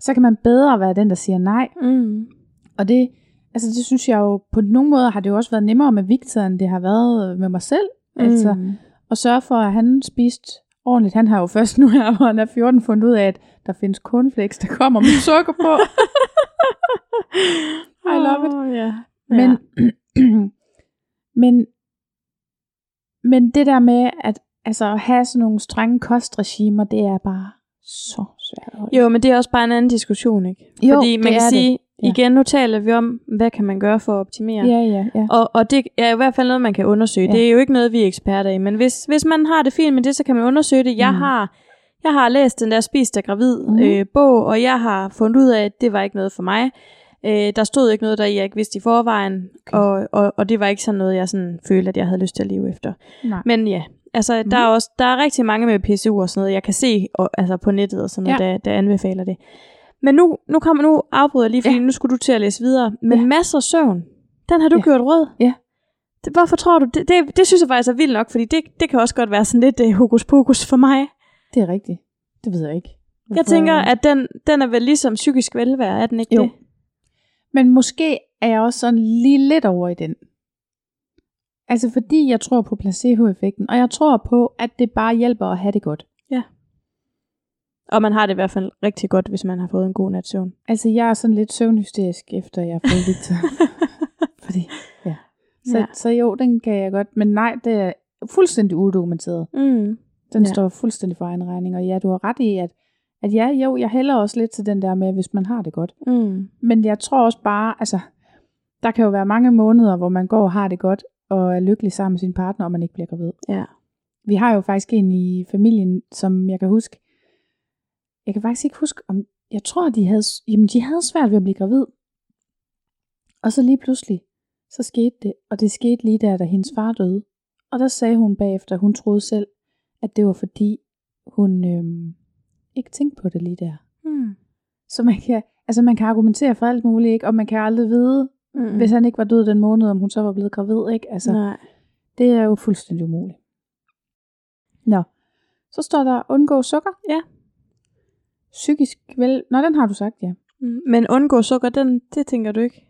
så kan man bedre være den, der siger nej. Mm. Og det, altså det synes jeg jo, på nogle måder har det jo også været nemmere med Victor, end det har været med mig selv. Altså, Mm. og sørge for, at han spiste ordentligt. Han har jo først nu her, hvor han er 14, fundet ud af, at der findes cornflakes, der kommer med sukker på. I love it. Oh, ja. Men, men, men det der med at altså, at have sådan nogle strenge kostregimer, det er bare så svært. Jo, men det er også bare en anden diskussion, ikke? Jo, Fordi man det kan sige, Ja. igen, nu taler vi om, hvad kan man gøre for at optimere. Ja, ja, ja. Og, og det er i hvert fald noget, man kan undersøge. Ja. Det er jo ikke noget, vi er eksperter i. Men hvis, hvis man har det fint med det, så kan man undersøge det. Jeg, Mm. har, jeg har læst den der Spis dig gravid Mhm. øh, bog, og jeg har fundet ud af, at det var ikke noget for mig. Øh, der stod ikke noget, der jeg ikke vidste i forvejen. Okay. Og, og, og det var ikke sådan noget, jeg sådan følte, at jeg havde lyst til at leve efter. Nej. Men ja, altså Mhm. der er også der er rigtig mange med PCU og sådan noget, jeg kan se og, altså på nettet og sådan noget, Ja. der, der anbefaler det. Men nu, nu kommer nu afbryder lige, fordi Ja. nu skulle du til at læse videre. Men Ja. masser af søvn, den har du Ja. gjort rød. Ja. Det, hvorfor tror du? Det, det, det synes jeg faktisk er vildt nok, fordi det, det kan også godt være sådan lidt uh, hokus pokus for mig. Det er rigtigt. Det ved jeg ikke. Jeg tænker, at den, den er vel ligesom psykisk velvære, er den ikke Jo. det? Men måske er jeg også sådan lige lidt over i den. Altså fordi jeg tror på placeboeffekten, og jeg tror på, at det bare hjælper at have det godt. Og man har det i hvert fald rigtig godt, hvis man har fået en god nat søvn. Altså jeg er sådan lidt søvnhysterisk, efter jeg har fået Victor. fordi, ja. Så, Ja. ja. så jo, den kan jeg godt. Men nej, det er fuldstændig udokumenteret. Mm. Den Ja. ja. står fuldstændig for egen regning. Og ja, du har ret i, at, at ja, jo, jeg hælder også lidt til den der med, hvis man har det godt. Mm. Men jeg tror også bare, altså, der kan jo være mange måneder, hvor man går og har det godt, og er lykkelig sammen med sin partner, og man ikke bliver gravid. Ja. Vi har jo faktisk en i familien, som jeg kan huske, jeg kan faktisk ikke huske, om, jeg tror, de havde, jamen, de havde svært ved at blive gravid. Og så lige pludselig, så skete det, og det skete lige der, da hendes far døde. Og der sagde hun bagefter, at hun troede selv, at det var fordi, hun øhm, ikke tænkte på det lige der. Mm. Så man kan, altså man kan argumentere for alt muligt, ikke? og man kan aldrig vide, mm. hvis han ikke var død den måned, om hun så var blevet gravid. Ikke? Altså, Nej. det er jo fuldstændig umuligt. Nå, så står der undgå sukker. Ja. Psykisk vel... Nå, den har du sagt, ja. Mm. Men undgå sukker, den, det tænker du ikke?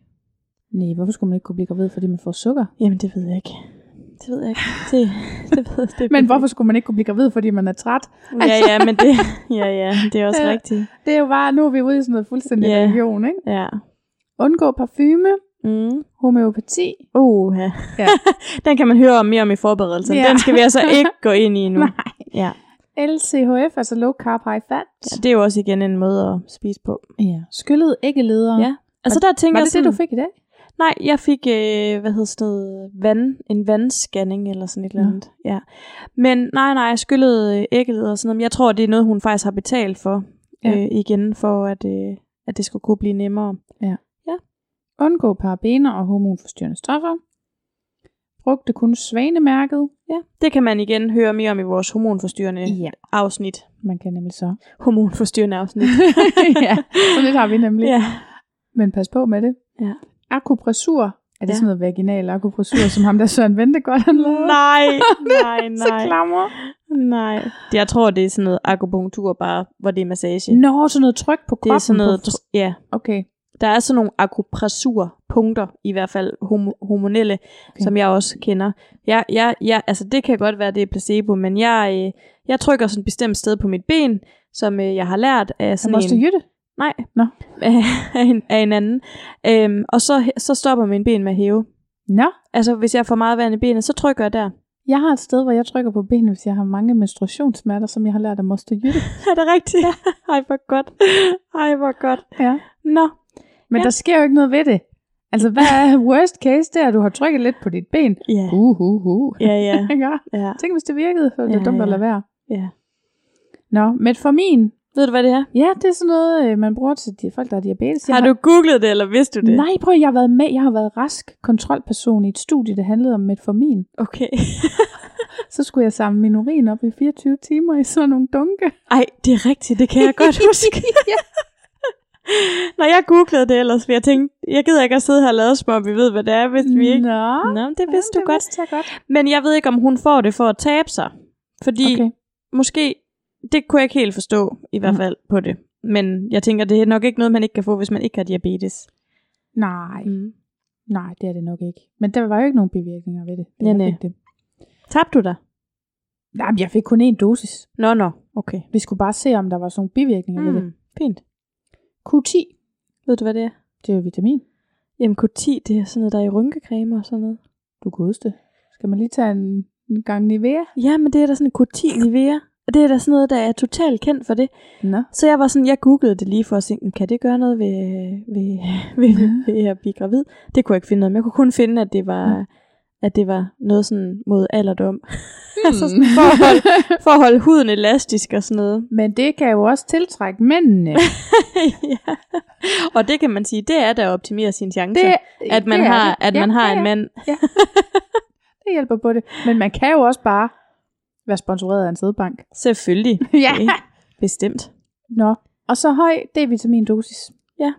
Nej, hvorfor skulle man ikke kunne blive gravid, fordi man får sukker? Jamen, det ved jeg ikke. Det ved jeg ikke. Det, det ved det Men hvorfor skulle man ikke kunne blive gravid, fordi man er træt? Ja, ja, men det, ja, ja, det er også Ja. rigtigt. Det er jo bare, nu er vi ude i sådan noget fuldstændig Ja. religion, ikke? Ja. Undgå parfume, Mm. homeopati. Uh, ja. Ja. Den kan man høre om mere om i forberedelsen. Ja. Den skal vi altså ikke gå ind i nu. Nej. Ja. LCHF, altså low carb high fat. ja, det er jo også igen en måde at spise på. ja. Skyllet æggeleder. Ja. Altså der tænker Var jeg det sådan, det, du fik i dag? Nej, jeg fik, øh, hvad hedder sådan noget, vand, en vandscanning eller sådan et eller andet. Ja. Men nej, nej, jeg skyllede øh, æggeleder og sådan noget. Men jeg tror, det er noget, hun faktisk har betalt for Ja. øh, igen, for at, øh, at det skulle kunne blive nemmere. Undgå parabener og hormonforstyrrende stoffer. Brugte kun svanemærket. Ja, det kan man igen høre mere om i vores hormonforstyrrende Ja. afsnit. Man kan nemlig så. Hormonforstyrrende afsnit. ja, så lidt har vi nemlig. ja. Men pas på med det. Ja. Akupressur. Er det Ja. sådan noget vaginal akupressur, som ham der Søren Ventegodt han lavede? Nej, nej, Så nej. klammer. nej. Jeg tror, det er sådan noget akupunktur bare, hvor det er massage. Nå, sådan noget tryk på kroppen. det er sådan noget, tr- ja. Okay. Der er sådan nogle akupressurpunkter, i hvert fald homo- hormonelle, okay. Som jeg også kender. Jeg, jeg, jeg, altså det kan godt være, det er placebo, men jeg, øh, jeg trykker sådan et bestemt sted på mit ben, som øh, jeg har lært af sådan en... jytte. Nej, Nå. af, en, af en anden. Øhm, og så, så stopper min ben med at hæve. Nå, Altså hvis jeg får meget vand i benet, så trykker jeg der. jeg har et sted, hvor jeg trykker på benet, hvis jeg har mange menstruationssmerter, som jeg har lært af moster jytte. er det rigtigt? Ej, hvor godt. Ej, hvor godt. Ja. Nå, Men Ja. ja. der sker jo ikke noget ved det. Altså, hvad er worst case? Er, at du har trykket lidt på dit ben. ja. Uh, uh, uh. Ja, ja. Ikke? ja. Tænk, hvis det virkede, så er det Ja, ja, dumt at ja. lade være. ja. Nå, metformin. Ved du, hvad det er? Ja, det er sådan noget, øh, man bruger til de folk, der har diabetes. Jeg Har du googlet det, eller vidste du det? Nej, prøv, jeg har været med. Jeg har været rask kontrolperson i et studie, der handlede om metformin. Okay. Så skulle jeg samle min urin op i 24 timer i sådan nogle dunke. Ej, det er rigtigt, det kan jeg godt huske. ja. Når jeg googlede det ellers, for jeg tænkte, jeg gider ikke at sidde her og lade som om vi ved, hvad det er, hvis vi ikke... Nå, Nå, det vidste ja, du godt. vidste jeg godt. Men jeg ved ikke, om hun får det for at tabe sig. Fordi. Okay. måske, det kunne jeg ikke helt forstå, i hvert Mhm. fald på det. Men jeg tænker, det er nok ikke noget, man ikke kan få, hvis man ikke har diabetes. Nej, Mm. nej, det er det nok ikke. Men der var jo ikke nogen bivirkninger ved det. Ja, Jeg nej. det. Tabte du dig? Nej, jeg fik kun én dosis. Nå, nå, okay. Vi skulle bare se, om der var sådan nogle bivirkninger mm. ved det. Mm, fint. Q10, Ved du, hvad det er? det er jo vitamin. Jamen Q10, det er sådan noget, der er i rynkecreme og sådan noget. Du det. Skal man lige tage en, en gang Nivea? Ja, men det er da sådan en Q10 Nivea. Og det er da sådan noget, der er totalt kendt for det. Nå. Så jeg var sådan, jeg googlede det lige for at se, kan det gøre noget ved, ved, ved, ved at blive gravid? Det kunne jeg ikke finde noget, men jeg kunne kun finde, at det var, at det var noget sådan mod alderdom. altså sådan for at, holde, for at holde huden elastisk og sådan noget. Men det kan jo også tiltrække mændene. ja. Og det kan man sige, det er da at optimere sine chancer. Det, at man det har, det. at Ja, man har ja, en ja. mand. Det hjælper på det. Men man kan jo også bare være sponsoreret af en sædbank. Selvfølgelig. ja. Okay. Bestemt. Nå. Og så høj D-vitamindosis. Ja.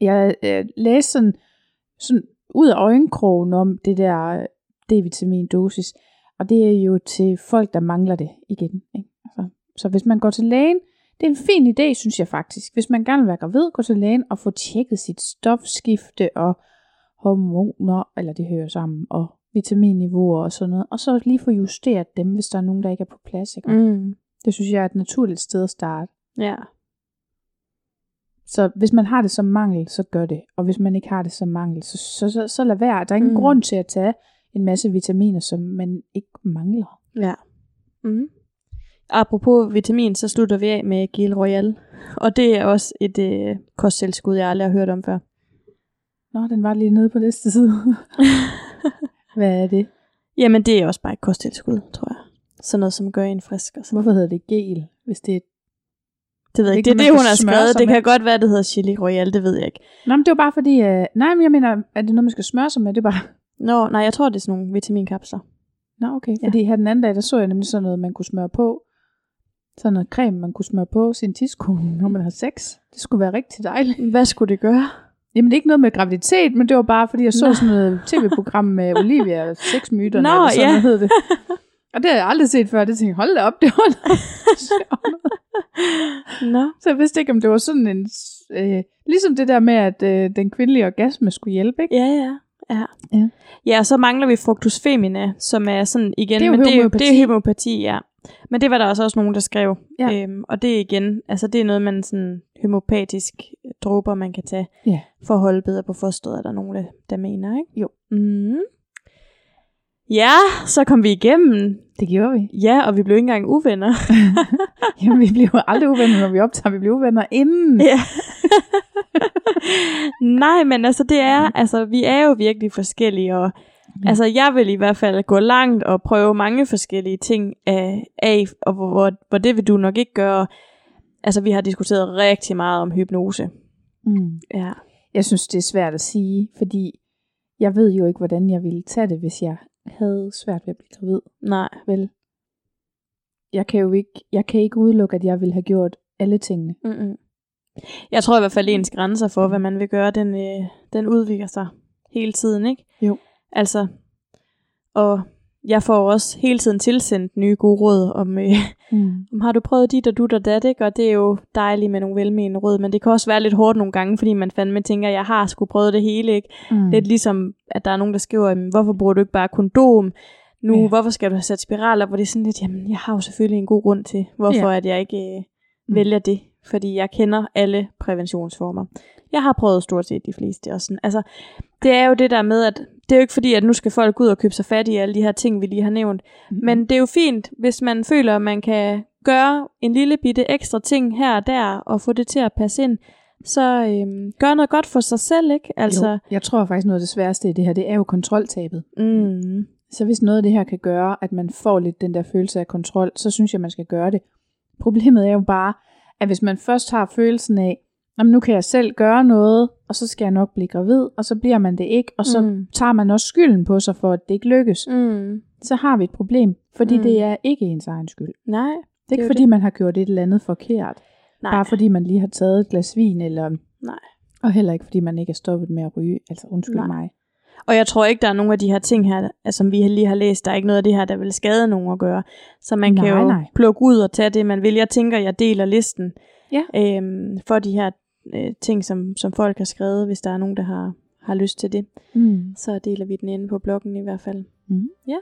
Jeg øh, læste sådan, sådan ud af øjenkrogen om det der øh, D-vitamindosis. Og det er jo til folk, der mangler det igen. Ikke? Altså, så hvis man går til lægen, det er en fin idé, synes jeg faktisk. Hvis man gerne vil være gravid, gå til lægen og få tjekket sit stofskifte og hormoner, eller det hører sammen, og vitaminniveauer og sådan noget. Og så lige få justeret dem, hvis der er nogen, der ikke er på plads. Ikke? Mm. Det synes jeg er et naturligt sted at starte. Ja. Så hvis man har det som mangel, så gør det. Og hvis man ikke har det som mangel, så, så, så, så lad være. Der er ingen Mm. grund til at tage en masse vitaminer, som man ikke mangler. Ja. Mm. Apropos vitamin, så slutter vi af med Gil Royal. Og det er også et øh, kosttilskud, jeg aldrig har hørt om før. Nå, den var lige nede på næste side. Hvad er det? Jamen, det er også bare et kosttilskud, tror jeg. Sådan noget, som gør en frisk og sådan Hvorfor hedder det gel, hvis det er... Det ved jeg ikke. Det er det, hun har skrevet. Det med. kan godt være, det hedder Chili Royal. Det ved jeg ikke. Nå, men det var bare fordi... Øh... Nej, men jeg mener, er det noget, man skal smøre sig med? Det er bare... Nå, nej, jeg tror, det er sådan nogle vitaminkapsler. Nå, okay. Ja. Fordi her den anden dag, der så jeg nemlig sådan noget, man kunne smøre på. Sådan noget creme, man kunne smøre på sin tidskone, når man har sex. Det skulle være rigtig dejligt. Hvad skulle det gøre? Jamen, det er ikke noget med graviditet, men det var bare, fordi jeg så Nå. sådan noget tv-program med Olivia og sexmyterne, Nå, eller sådan ja. noget hed det. Og det har jeg aldrig set før. Det tænkte jeg, hold da op, det var. Nå. Så jeg vidste ikke, om det var sådan en... Øh, ligesom det der med, at øh, den kvindelige orgasme skulle hjælpe, ikke? Ja, ja. Ja. Ja. ja, og så mangler vi fructus femina, som er sådan igen, Det er jo men det er, det er homøopati, ja. Men det var der også, også nogen, der skrev. Ja. Øhm, og det er igen, altså det er noget, man sådan homopatisk dråber, man kan tage Ja. for at holde bedre på fosteret, er der nogen, der, mener, ikke? Jo. Mm. Ja, så kom vi igennem. Det gjorde vi. Ja, og vi blev ikke engang uvenner. Jamen, vi bliver jo aldrig uvenner, når vi optager. Vi bliver uvenner inden. Ja. Nej, men altså det er, altså vi er jo virkelig forskellige, og Ja. altså jeg vil i hvert fald gå langt og prøve mange forskellige ting af, af og hvor, hvor, hvor det vil du nok ikke gøre. Altså vi har diskuteret rigtig meget om hypnose. Mm. Ja. Jeg synes, det er svært at sige, fordi jeg ved jo ikke, hvordan jeg ville tage det, hvis jeg havde svært ved at blive gravid. Nej. Vel? Jeg kan jo ikke, jeg kan ikke udelukke, at jeg ville have gjort alle tingene. Mm-mm. Jeg tror i hvert fald, ens grænser for, hvad man vil gøre, den, øh, den udvikler sig hele tiden, ikke? Jo. Altså, og jeg får også hele tiden tilsendt nye gode råd om, øh, Mm. om har du prøvet dit og dut og dat, ikke? Og det er jo dejligt med nogle velmenende råd, men det kan også være lidt hårdt nogle gange, fordi man fandme tænker, jeg har sgu prøvet det hele, ikke? Mm. Lidt ligesom, at der er nogen, der skriver, hvorfor bruger du ikke bare kondom? Nu, Ja. ja. hvorfor skal du have sat spiraler? Hvor det er sådan lidt, jamen, jeg har jo selvfølgelig en god grund til, hvorfor Ja. at jeg ikke øh, Mm. vælger det. Fordi jeg kender alle præventionsformer. Jeg har prøvet stort set de fleste. Og sådan. Altså, det er jo det der med, at det er jo ikke fordi, at nu skal folk ud og købe sig fat i alle de her ting, vi lige har nævnt. Mm. Men det er jo fint, hvis man føler, at man kan gøre en lille bitte ekstra ting her og der, og få det til at passe ind, så øhm, gør noget godt for sig selv, ikke? Altså, jo, jeg tror faktisk, noget af det sværeste i det her, det er jo kontroltabet. mm, Så hvis noget af det her kan gøre, at man får lidt den der følelse af kontrol, så synes jeg, man skal gøre det. Problemet er jo bare, at hvis man først har følelsen af, at nu kan jeg selv gøre noget, og så skal jeg nok blive gravid, og så bliver man det ikke, og så Mm. tager man også skylden på sig for, at det ikke lykkes, mm, så har vi et problem, fordi Mm. det er ikke ens egen skyld. nej, Det er Det ikke fordi, man har gjort et eller andet forkert. nej, Bare fordi man lige har taget et glas vin, eller... Nej. Og heller ikke fordi man ikke er stoppet med at ryge. Altså undskyld Nej. mig. Og jeg tror ikke, der er nogen af de her ting her, altså, som vi lige har læst, der er ikke noget af det her, der vil skade nogen at gøre. Så man kan Nej, jo nej. plukke ud og tage det, man vil. Jeg tænker, jeg deler listen Ja. øhm, for de her øh, ting, som, som folk har skrevet, hvis der er nogen, der har, har lyst til det. Mm. Så deler vi den inde på bloggen i hvert fald. Mm. Ja.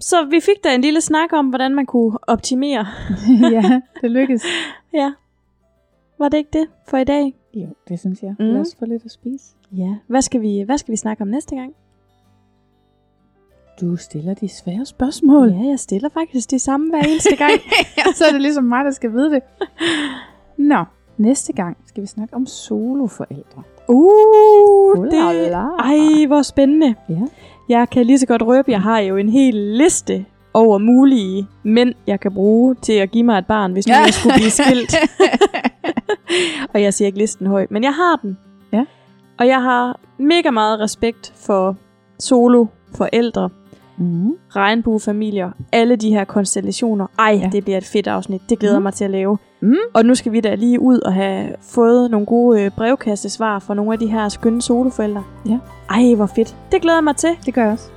Så vi fik da en lille snak om, hvordan man kunne optimere. ja, det lykkedes. Ja. Var det ikke det for i dag? Jo, det synes jeg. Mm. Lad os få lidt at spise. Ja. Hvad skal vi, hvad skal vi snakke om næste gang? Du stiller de svære spørgsmål. Ja, jeg stiller faktisk de samme hver eneste gang. så er det ligesom mig, der skal vide det. Nå, næste gang skal vi snakke om soloforældre. uh, Uh, det... Ej, hvor spændende. Ja. Jeg kan lige så godt røbe, jeg har jo en hel liste over mulige mænd, jeg kan bruge til at give mig et barn, hvis nu Ja. jeg skulle blive skilt. og jeg siger ikke listen højt, men jeg har den. Ja. Og jeg har mega meget respekt for solo forældre, Mm. regnbuefamilier, alle de her konstellationer. Ej, Ja. ja. det bliver et fedt afsnit. Det glæder mm. mig til at lave. Mm. Og nu skal vi da lige ud og have fået nogle gode øh, brevkastesvar fra nogle af de her skønne soloforældre. Ja. Ej, hvor fedt. Det glæder jeg mig til. Det gør jeg også.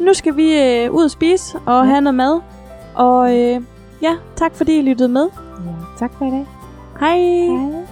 Nu skal vi øh, ud og spise og Ja. ja. have noget mad. Og øh, ja, tak fordi I lyttede med. Ja. Tak for i dag. Hej. Hej.